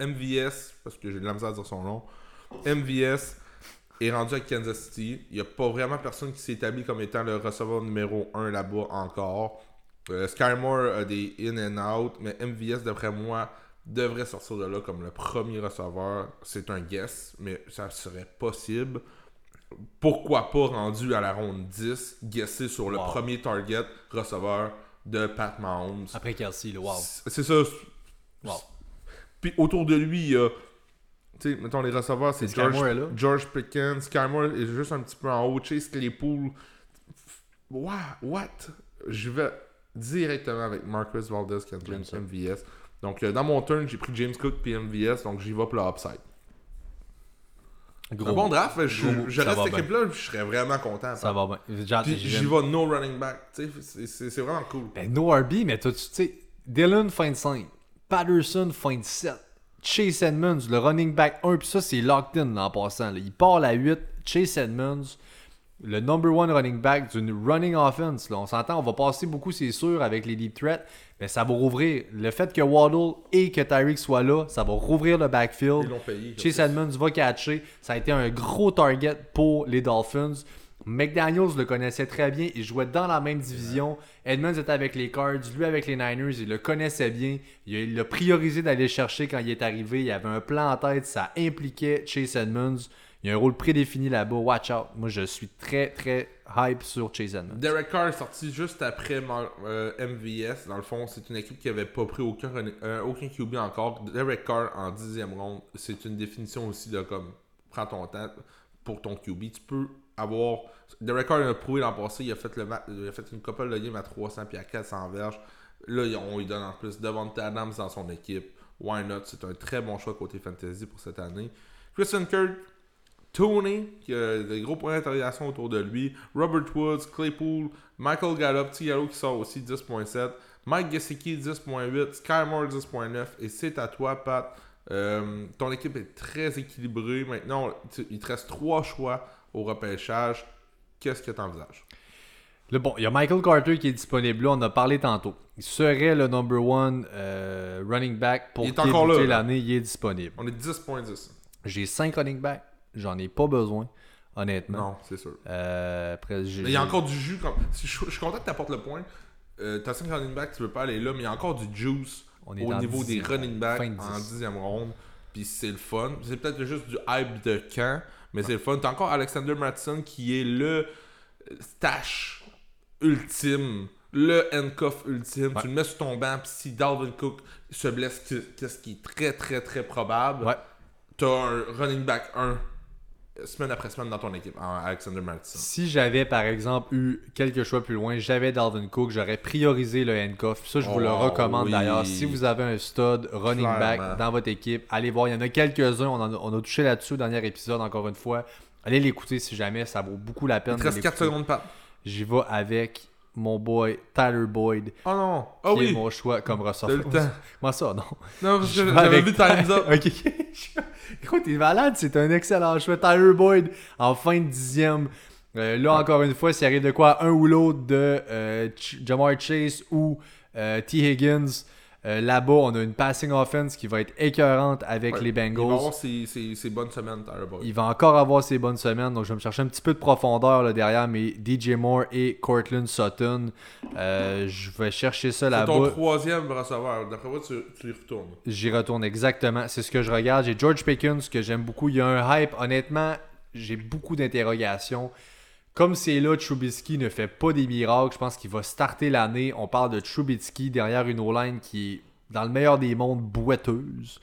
MVS, parce que j'ai de la misère à dire son nom. MVS est rendu à Kansas City. Il n'y a pas vraiment personne qui s'est établi comme étant le receveur numéro 1 là-bas encore. Euh, Skymore a des in and out, mais MVS, d'après moi, devrait sortir de là comme le premier receveur. C'est un guess, mais ça serait possible. Pourquoi pas rendu à la ronde 10, guesser sur le premier target receveur de Pat Mahomes. Après Kelsey, le wow. C'est ça. Wow. Puis autour de lui, il y a. Tu sais, mettons les receveurs, c'est George, George Pickens. Skymore est juste un petit peu en haut. Chase Claypool. What? What? Je vais directement avec Marcus Valdez James MVS. Donc, euh, dans mon turn, j'ai pris James Cook puis MVS, donc j'y vais pour le upside. un bon draft, je, je reste cette équipe-là, je serais vraiment content. Ça va bien. J'y vais no running back. C'est vraiment cool. Ben, no RB, mais tu sais, Dylan fin de 5, Patterson fin de 7, Chase Edmonds, le running back 1, puis ça, c'est locked in en passant. Il part à 8, Chase Edmonds le number one running back d'une running offense. Là. On s'entend, on va passer beaucoup, c'est sûr, avec les deep threats, mais ça va rouvrir. Le fait que Waddle et que Tyreek soient là, ça va rouvrir le backfield. Chase Edmonds va catcher. Ça a été un gros target pour les Dolphins. McDaniels le connaissait très bien. Il jouait dans la même division. Edmonds était avec les Cards, lui avec les Niners. Il le connaissait bien. Il a priorisé d'aller chercher quand il est arrivé. Il avait un plan en tête. Ça impliquait Chase Edmonds. Il y a un rôle prédéfini là-bas. Watch out. Moi, je suis très, très hype sur Chase Edmonds. Derek Carr est sorti juste après MVS. Euh, Dans le fond, c'est une équipe qui n'avait pas pris aucun, euh, aucun QB encore. Derek Carr en dixième ronde, c'est une définition aussi de comme prends ton temps pour ton QB. Tu peux avoir. Derek Carr a prouvé l'an passé, il a fait, le il a fait une couple de game à 300 puis à 400 verges. Là, on lui donne en plus Devon Adams dans son équipe. Why not? C'est un très bon choix côté fantasy pour cette année. Christian Kirk, Tony, qui a des gros points d'interrogation autour de lui. Robert Woods, Claypool, Michael Gallup, Tialo qui sort aussi 10.7. Mike Gesicki 10.8, Skymore 10.9. Et c'est à toi, Pat. Euh, ton équipe est très équilibrée. Maintenant, il te reste trois choix au repêchage. Qu'est-ce que tu envisages? Le bon, il y a Michael Carter qui est disponible là, on a parlé tantôt. Il serait le number one euh, running back pour l'année, il est disponible. On est 10.10. J'ai 5 running backs. J'en ai pas besoin, honnêtement. Non, c'est sûr. Euh, après, il y a encore du jus. Je, suis content que tu apportes le point. Euh, T'as 5 running backs, tu veux pas aller là, mais il y a encore du juice au niveau des running backs en 10e ronde. Puis c'est le fun. C'est peut-être juste du hype de camp, mais c'est le fun. T'as encore Alexander Matson qui est le stash ultime le handcuff ultime. Tu le mets sur ton banc, puis si Dalvin Cook se blesse, ce qui est très, très, très probable, ouais. tu as un running back 1 semaine après semaine dans ton équipe, Alexander Martin. Si j'avais par exemple eu quelques choix plus loin, j'avais Dalvin Cook, j'aurais priorisé le handcuff. Ça, je vous le oh, recommande d'ailleurs. Si vous avez un stud running back dans votre équipe, allez voir. Il y en a quelques-uns. On, on, a touché là-dessus au dernier épisode, encore une fois. Allez l'écouter si jamais, ça vaut beaucoup la peine. Il reste 4 secondes pas. J'y vais avec mon boy Tyler Boyd. Oh non! Oh qui oui! est mon choix comme temps. Moi, ça, non. Non, parce que j'avais vu Time's Up. ok. Écoute, t'es malade, c'est un excellent choix. Tyler Boyd en fin de dixième. Euh, là, encore une fois, s'il arrive de quoi, un ou l'autre de euh, Jamar Chase ou euh, T. Higgins, Euh, Là-bas, on a une passing offense qui va être écœurante avec Ouais. les Il va Bengals. avoir ses, ses- ses bonnes semaines. Il va encore avoir ses bonnes semaines, donc je vais me chercher un petit peu de profondeur là, derrière mes DJ Moore et Cortland Sutton. Euh, je vais chercher ça C'est ton là-bas. troisième receveur. D'après moi, tu, tu y retournes. J'y retourne exactement. C'est ce que je regarde. J'ai George Pickens que j'aime beaucoup. Il y a un hype. Honnêtement, j'ai beaucoup d'interrogations. Comme c'est là, Trubisky ne fait pas des miracles. Je pense qu'il va starter l'année. On parle de Trubisky derrière une O-line qui est, dans le meilleur des mondes, boiteuse.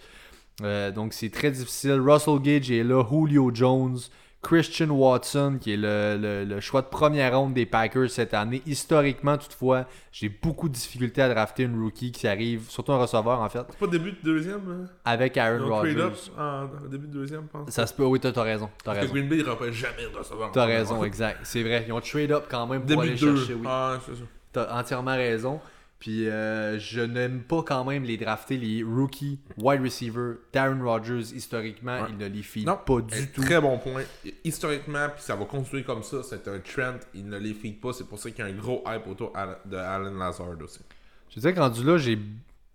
Euh, donc c'est très difficile. Russell Gage est là. Julio Jones. Christian Watson, qui est le, le- le choix de première ronde des Packers cette année. Historiquement, toutefois, j'ai beaucoup de difficultés à drafter une rookie qui arrive, surtout un receveur en fait, C'est pas début de deuxième hein? avec Aaron Rodgers. en début de deuxième, je pense. Ça se peut, oui, t'as t'as raison. Parce que. Green Bay, il n'aura jamais de receveur. T'as raison, exact. C'est vrai. Ils ont trade up quand même pour Début aller de deux. chercher, oui. Ah, c'est ça. T'as entièrement raison. Puis euh, je n'aime pas quand même les drafter, les rookies, wide receiver, Darren Rodgers, historiquement, Ouais. il ne les feed Non, pas du tout. Très bon point. Historiquement, puis ça va continuer comme ça, c'est un trend. Il ne les feed pas. C'est pour ça qu'il y a un gros hype autour de Alan Lazard aussi. Je sais que rendu là, j'ai.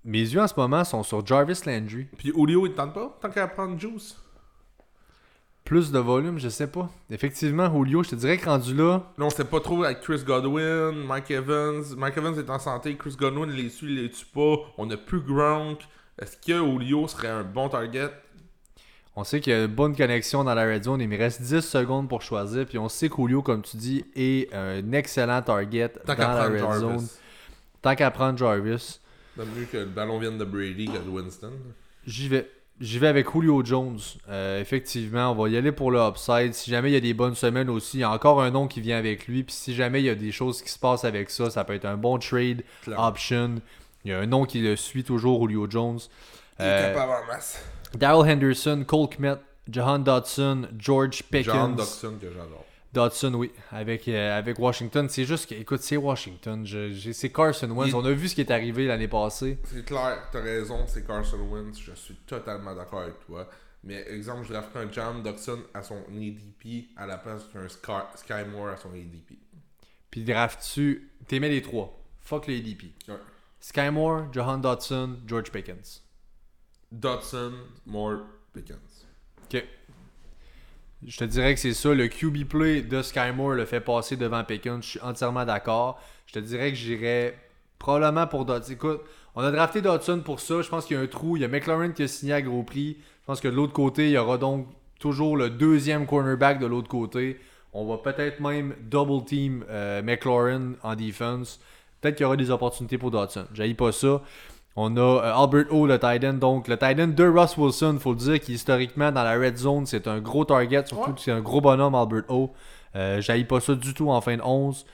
Mes yeux en ce moment sont sur Jarvis Landry. Puis Julio, il te tente pas? Tant qu'à prendre Juice. Plus de volume, je sais pas. Effectivement, Julio, je te dirais que rendu là, Là, on sait pas trop avec Chris Godwin, Mike Evans. Mike Evans est en santé, Chris Godwin les suit, il les tue pas. On a plus Gronk. Est-ce que Julio serait un bon target? On sait qu'il y a une bonne connexion dans la red zone. Il me reste 10 secondes pour choisir. Puis on sait que Julio, comme tu dis, est un excellent target Tant dans la red Jarvis. zone. Tant qu'à prendre Jarvis. C'est mieux que le ballon vienne de Brady que de Winston. J'y vais. J'y vais avec Julio Jones. Euh, effectivement, on va y aller pour le upside. Si jamais il y a des bonnes semaines aussi, il y a encore un nom qui vient avec lui. Puis si jamais il y a des choses qui se passent avec ça, ça peut être un bon trade option. Il y a un nom qui le suit toujours, Julio Jones. Euh, capable en masse. Daryl Henderson, Cole Kmet, Jahan Dodson, George Pickens. John Dodson que j'adore. Dodson, oui, avec, euh, avec Washington. C'est juste que, écoute, c'est Washington. C'est Carson Wentz. Il- On a vu ce qui est arrivé l'année passée. C'est clair, t'as raison, c'est Carson Wentz, je suis totalement d'accord avec toi. Mais exemple, je drafterais un John Dodson à son ADP à la place d'un Sky, Moore à son ADP. Puis draft-tu, t'aimais les trois. Fuck le ADP. Ouais. Sky Moore, Jahan Dodson, George Pickens. Dodson, Moore, Pickens. Ok. Je te dirais que c'est ça. Le QB play de Sky Moore le fait passer devant Pickens. Je suis entièrement d'accord. Je te dirais que j'irais probablement pour Dodson. Écoute, on a drafté Dodson pour ça. Je pense qu'il y a un trou. Il y a McLaurin qui a signé à gros prix. Je pense que de l'autre côté, il y aura donc toujours le deuxième cornerback de l'autre côté. On va peut-être même double team euh, McLaurin en defense. Peut-être qu'il y aura des opportunités pour Dodson. J'haïs pas ça. On a euh, Albert O, le tight end. Donc, le tight end de Russ Wilson, faut le dire, qui historiquement, dans la red zone, c'est un gros target. Surtout Ouais. que c'est un gros bonhomme, Albert O. Euh, J'haïs pas ça du tout en fin de 11.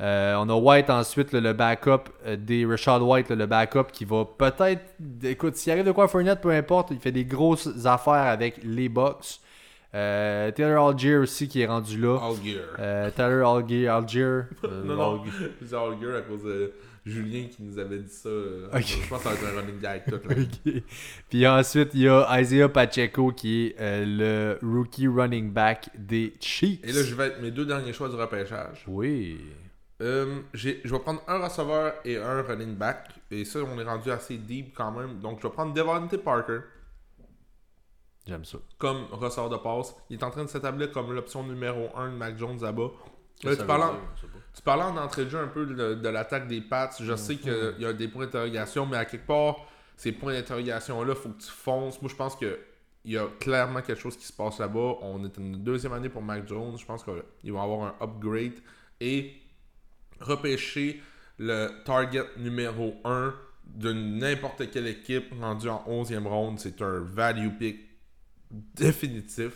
Euh, on a White ensuite, le, le backup euh, des Rashad White, le, le backup qui va peut-être. Écoute, s'il arrive de quoi à Fournette, peu importe, il fait des grosses affaires avec les Bucks. Euh, Taylor Algier aussi qui est rendu là. Algier. Euh, Taylor Algier. Algier euh, non, non, Algier. je dis Algier à cause de Julien qui nous avait dit ça. euh. Je pense que ça va être un running gag tout là. Ok. Puis ensuite, il y a Isaiah Pacheco qui est euh, le rookie running back des Chiefs. Et là, je vais être mes deux derniers choix du repêchage. Oui. Euh, j'ai- je vais prendre un receveur et un running back. Et ça, on est rendu assez deep quand même. Donc, je vais prendre Devontae Parker J'aime ça. comme receveur de passe. Il est en train de s'établir comme l'option numéro 1 de Mac Jones là-bas. Là, tu parles en- Tu parlais en entrée de jeu un peu de, de l'attaque des Pats. Je sais qu'il y a des points d'interrogation, mais à quelque part, ces points d'interrogation-là, il faut que tu fonces. Moi, je pense que il y a clairement quelque chose qui se passe là-bas. On est une deuxième année pour Mac Jones. Je pense qu'ils vont avoir un upgrade et repêcher le target numéro 1 de n'importe quelle équipe rendue en 11e ronde. C'est un value pick définitif.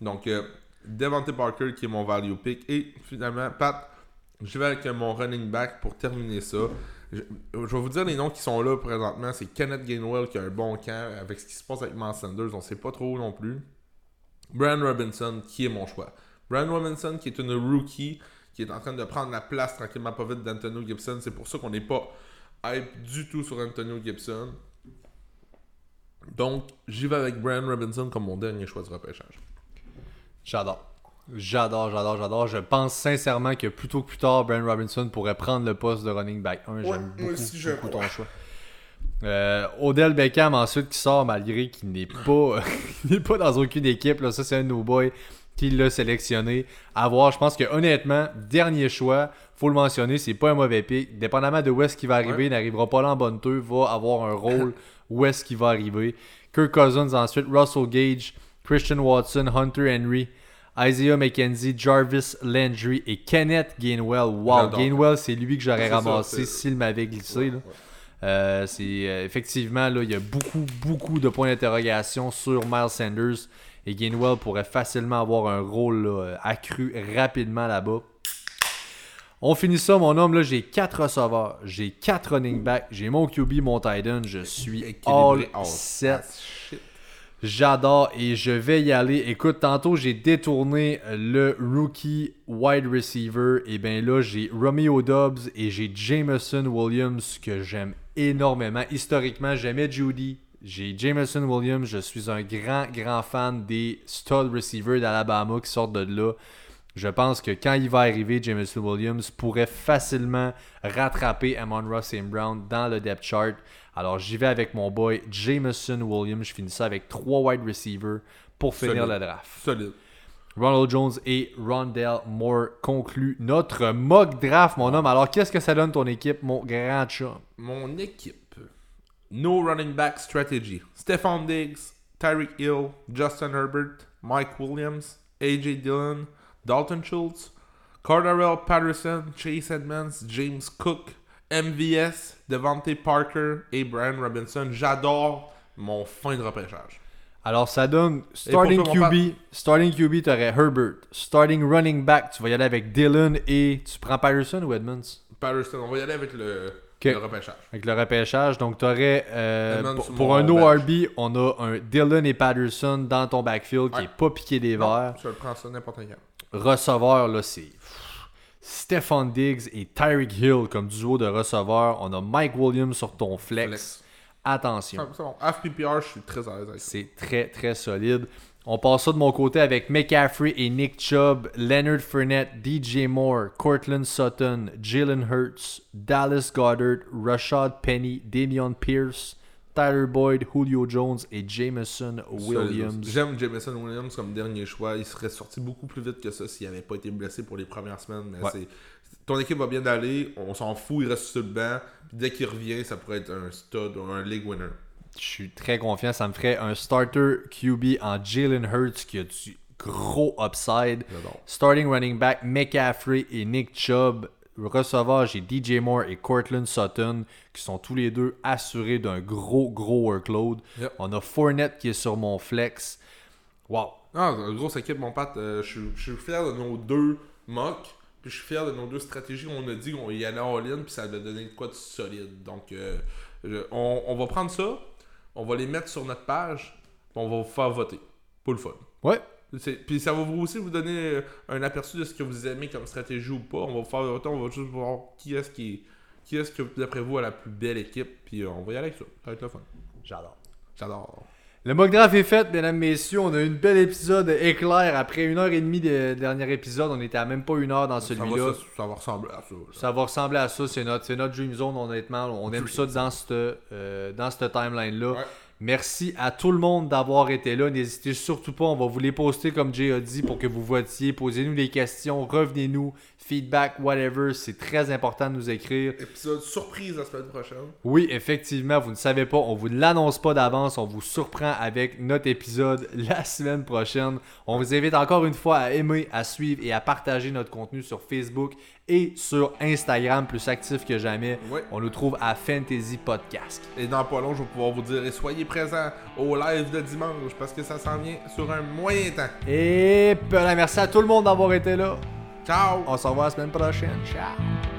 Donc, euh, Devante Parker qui est mon value pick. Et finalement, Pat, je vais avec mon running back pour terminer ça. Je, vais vous dire les noms qui sont là présentement. C'est Kenneth Gainwell qui a un bon camp. Avec ce qui se passe avec Miles Sanders, on sait pas trop non plus. Brian Robinson qui est mon choix. Brian Robinson qui est une rookie qui est en train de prendre la place tranquillement pas vite d'Antonio Gibson. C'est pour ça qu'on n'est pas hype du tout sur Antonio Gibson. Donc, j'y vais avec Brian Robinson comme mon dernier choix du repêchage. J'adore. J'adore, j'adore, j'adore. Je pense sincèrement que plus tôt que plus tard, Brian Robinson pourrait prendre le poste de running back 1. Ouais, J'aime beaucoup, aussi, je beaucoup ton choix. Euh, Odell Beckham ensuite qui sort malgré qu'il n'est pas, n'est pas dans aucune équipe. Là. Ça, c'est un de nos boys qui l'a sélectionné. À voir, je pense que honnêtement, dernier choix, faut le mentionner, c'est pas un mauvais pick. Dépendamment de où est-ce qu'il va arriver, il n'arrivera pas là en bonne deux, va avoir un rôle où est-ce qu'il va arriver. Kirk Cousins ensuite, Russell Gage, Christian Watson, Hunter Henry, Isaiah McKenzie, Jarvis Landry et Kenneth Gainwell. Wow. Gainwell, c'est lui que j'aurais ramassé s'il m'avait glissé. Ouais, là. ouais. Euh, c'est euh, effectivement là, il y a beaucoup, beaucoup de points d'interrogation sur Miles Sanders et Gainwell pourrait facilement avoir un rôle là, euh, accru rapidement là-bas. On finit ça, mon homme. Là, j'ai 4 receveurs, j'ai 4 running backs, j'ai mon QB, mon tight end. Je suis all Équilibré. Oh, set. ah, shit. J'adore et je vais y aller. Écoute, tantôt j'ai détourné le rookie wide receiver. Et bien là, j'ai Romeo Dobbs et j'ai Jameson Williams que j'aime énormément. Historiquement, j'aimais Judy. J'ai Jameson Williams. Je suis un grand, grand fan des stud receivers d'Alabama qui sortent de là. Je pense que quand il va arriver, Jameson Williams pourrait facilement rattraper Amon Ross et Brown dans le depth chart. Alors j'y vais avec mon boy Jameson Williams. Je finis ça avec trois wide receivers pour finir Solide. le draft. Solide. Ronald Jones et Rondell Moore concluent notre mock draft, mon homme. Alors qu'est-ce que ça donne ton équipe, mon grand chum? Mon équipe. No running back strategy. Stephon Diggs, Tyreek Hill, Justin Herbert, Mike Williams, AJ Dillon, Dalton Schultz, Cardarrell Patterson, Chase Edmonds, James Cook, MVS, Devante Parker et Brian Robinson. J'adore mon fin de repêchage. Alors ça donne starting QB, starting QB, tu aurais Herbert. Starting running back, tu vas y aller avec Dylan et tu prends Patterson ou Edmonds? Patterson, on va y aller avec le, repêchage. Avec le repêchage, donc tu aurais Edmonds pour, un bench. ORB, on a un Dylan et Patterson dans ton backfield qui est pas piqué des verres. Je le prends ça n'importe quand. Receveur, là, c'est Stephon Diggs et Tyreek Hill comme duo de receveurs. On a Mike Williams sur ton flex. Flex. Attention. Bon. FPPR, je suis très à l'aise avec. C'est très, très solide. On passe ça de mon côté avec McCaffrey et Nick Chubb, Leonard Fournette, DJ Moore, Cortland Sutton, Jalen Hurts, Dallas Goddard, Rashad Penny, Damian Pierce, Tyler Boyd, Julio Jones et Jameson Williams. J'aime Jameson Williams comme dernier choix. Il serait sorti beaucoup plus vite que ça s'il n'avait pas été blessé pour les premières semaines. Mais Ouais. c'est ton équipe va bien aller, on s'en fout, il reste sur le banc. Puis dès qu'il revient, ça pourrait être un stud ou un league winner. Je suis très confiant. Ça me ferait un starter QB en Jalen Hurts qui a du gros upside. Starting running back McCaffrey et Nick Chubb. Receveur, j'ai DJ Moore et Cortland Sutton qui sont tous les deux assurés d'un gros, gros workload. Yep. On a Fournette qui est sur mon flex. Wow. Ah, grosse équipe, mon Pat. Euh, je, suis- je suis fier de nos deux mocks. Puis je suis fier de nos deux stratégies. On a dit qu'on y allait en ligne, puis ça a donné de quoi de solide. Donc, euh, je- on, on va prendre ça, on va les mettre sur notre page, puis on va vous faire voter. Pour le fun. Ouais. Puis ça va vous aussi vous donner euh, un aperçu de ce que vous aimez comme stratégie ou pas. On va faire voter, on va juste voir qui est-ce qui, qui est-ce que d'après vous a la plus belle équipe. Puis euh, on va y aller avec ça. Ça va être le fun. J'adore. J'adore. Le mock draft est fait, mesdames, messieurs. On a eu une belle épisode éclair. Après une heure et demie de dernier épisode, on était à même pas une heure dans celui-là. ça, ça va ressembler à ça. Ça va ressembler à ça, c'est notre, c'est notre Dream Zone, honnêtement. On aime ça dans cette, euh, dans cette timeline-là. Ouais. Merci à tout le monde d'avoir été là. N'hésitez surtout pas, on va vous les poster comme Jay a dit pour que vous votiez. Posez-nous des questions, revenez-nous, feedback, whatever. C'est très important de nous écrire. Épisode surprise la semaine prochaine. Oui, effectivement, vous ne savez pas, on vous l'annonce pas d'avance, on vous surprend avec notre épisode la semaine prochaine. On vous invite encore une fois à aimer, à suivre et à partager notre contenu sur Facebook et sur Instagram, plus actif que jamais. On nous trouve à Fantasy Podcast. Et dans pas long, je vais pouvoir vous dire et soyez présents au live de dimanche parce que ça s'en vient sur un moyen temps. Et voilà, merci à tout le monde d'avoir été là. Ciao! On se revoit la semaine prochaine. Ciao!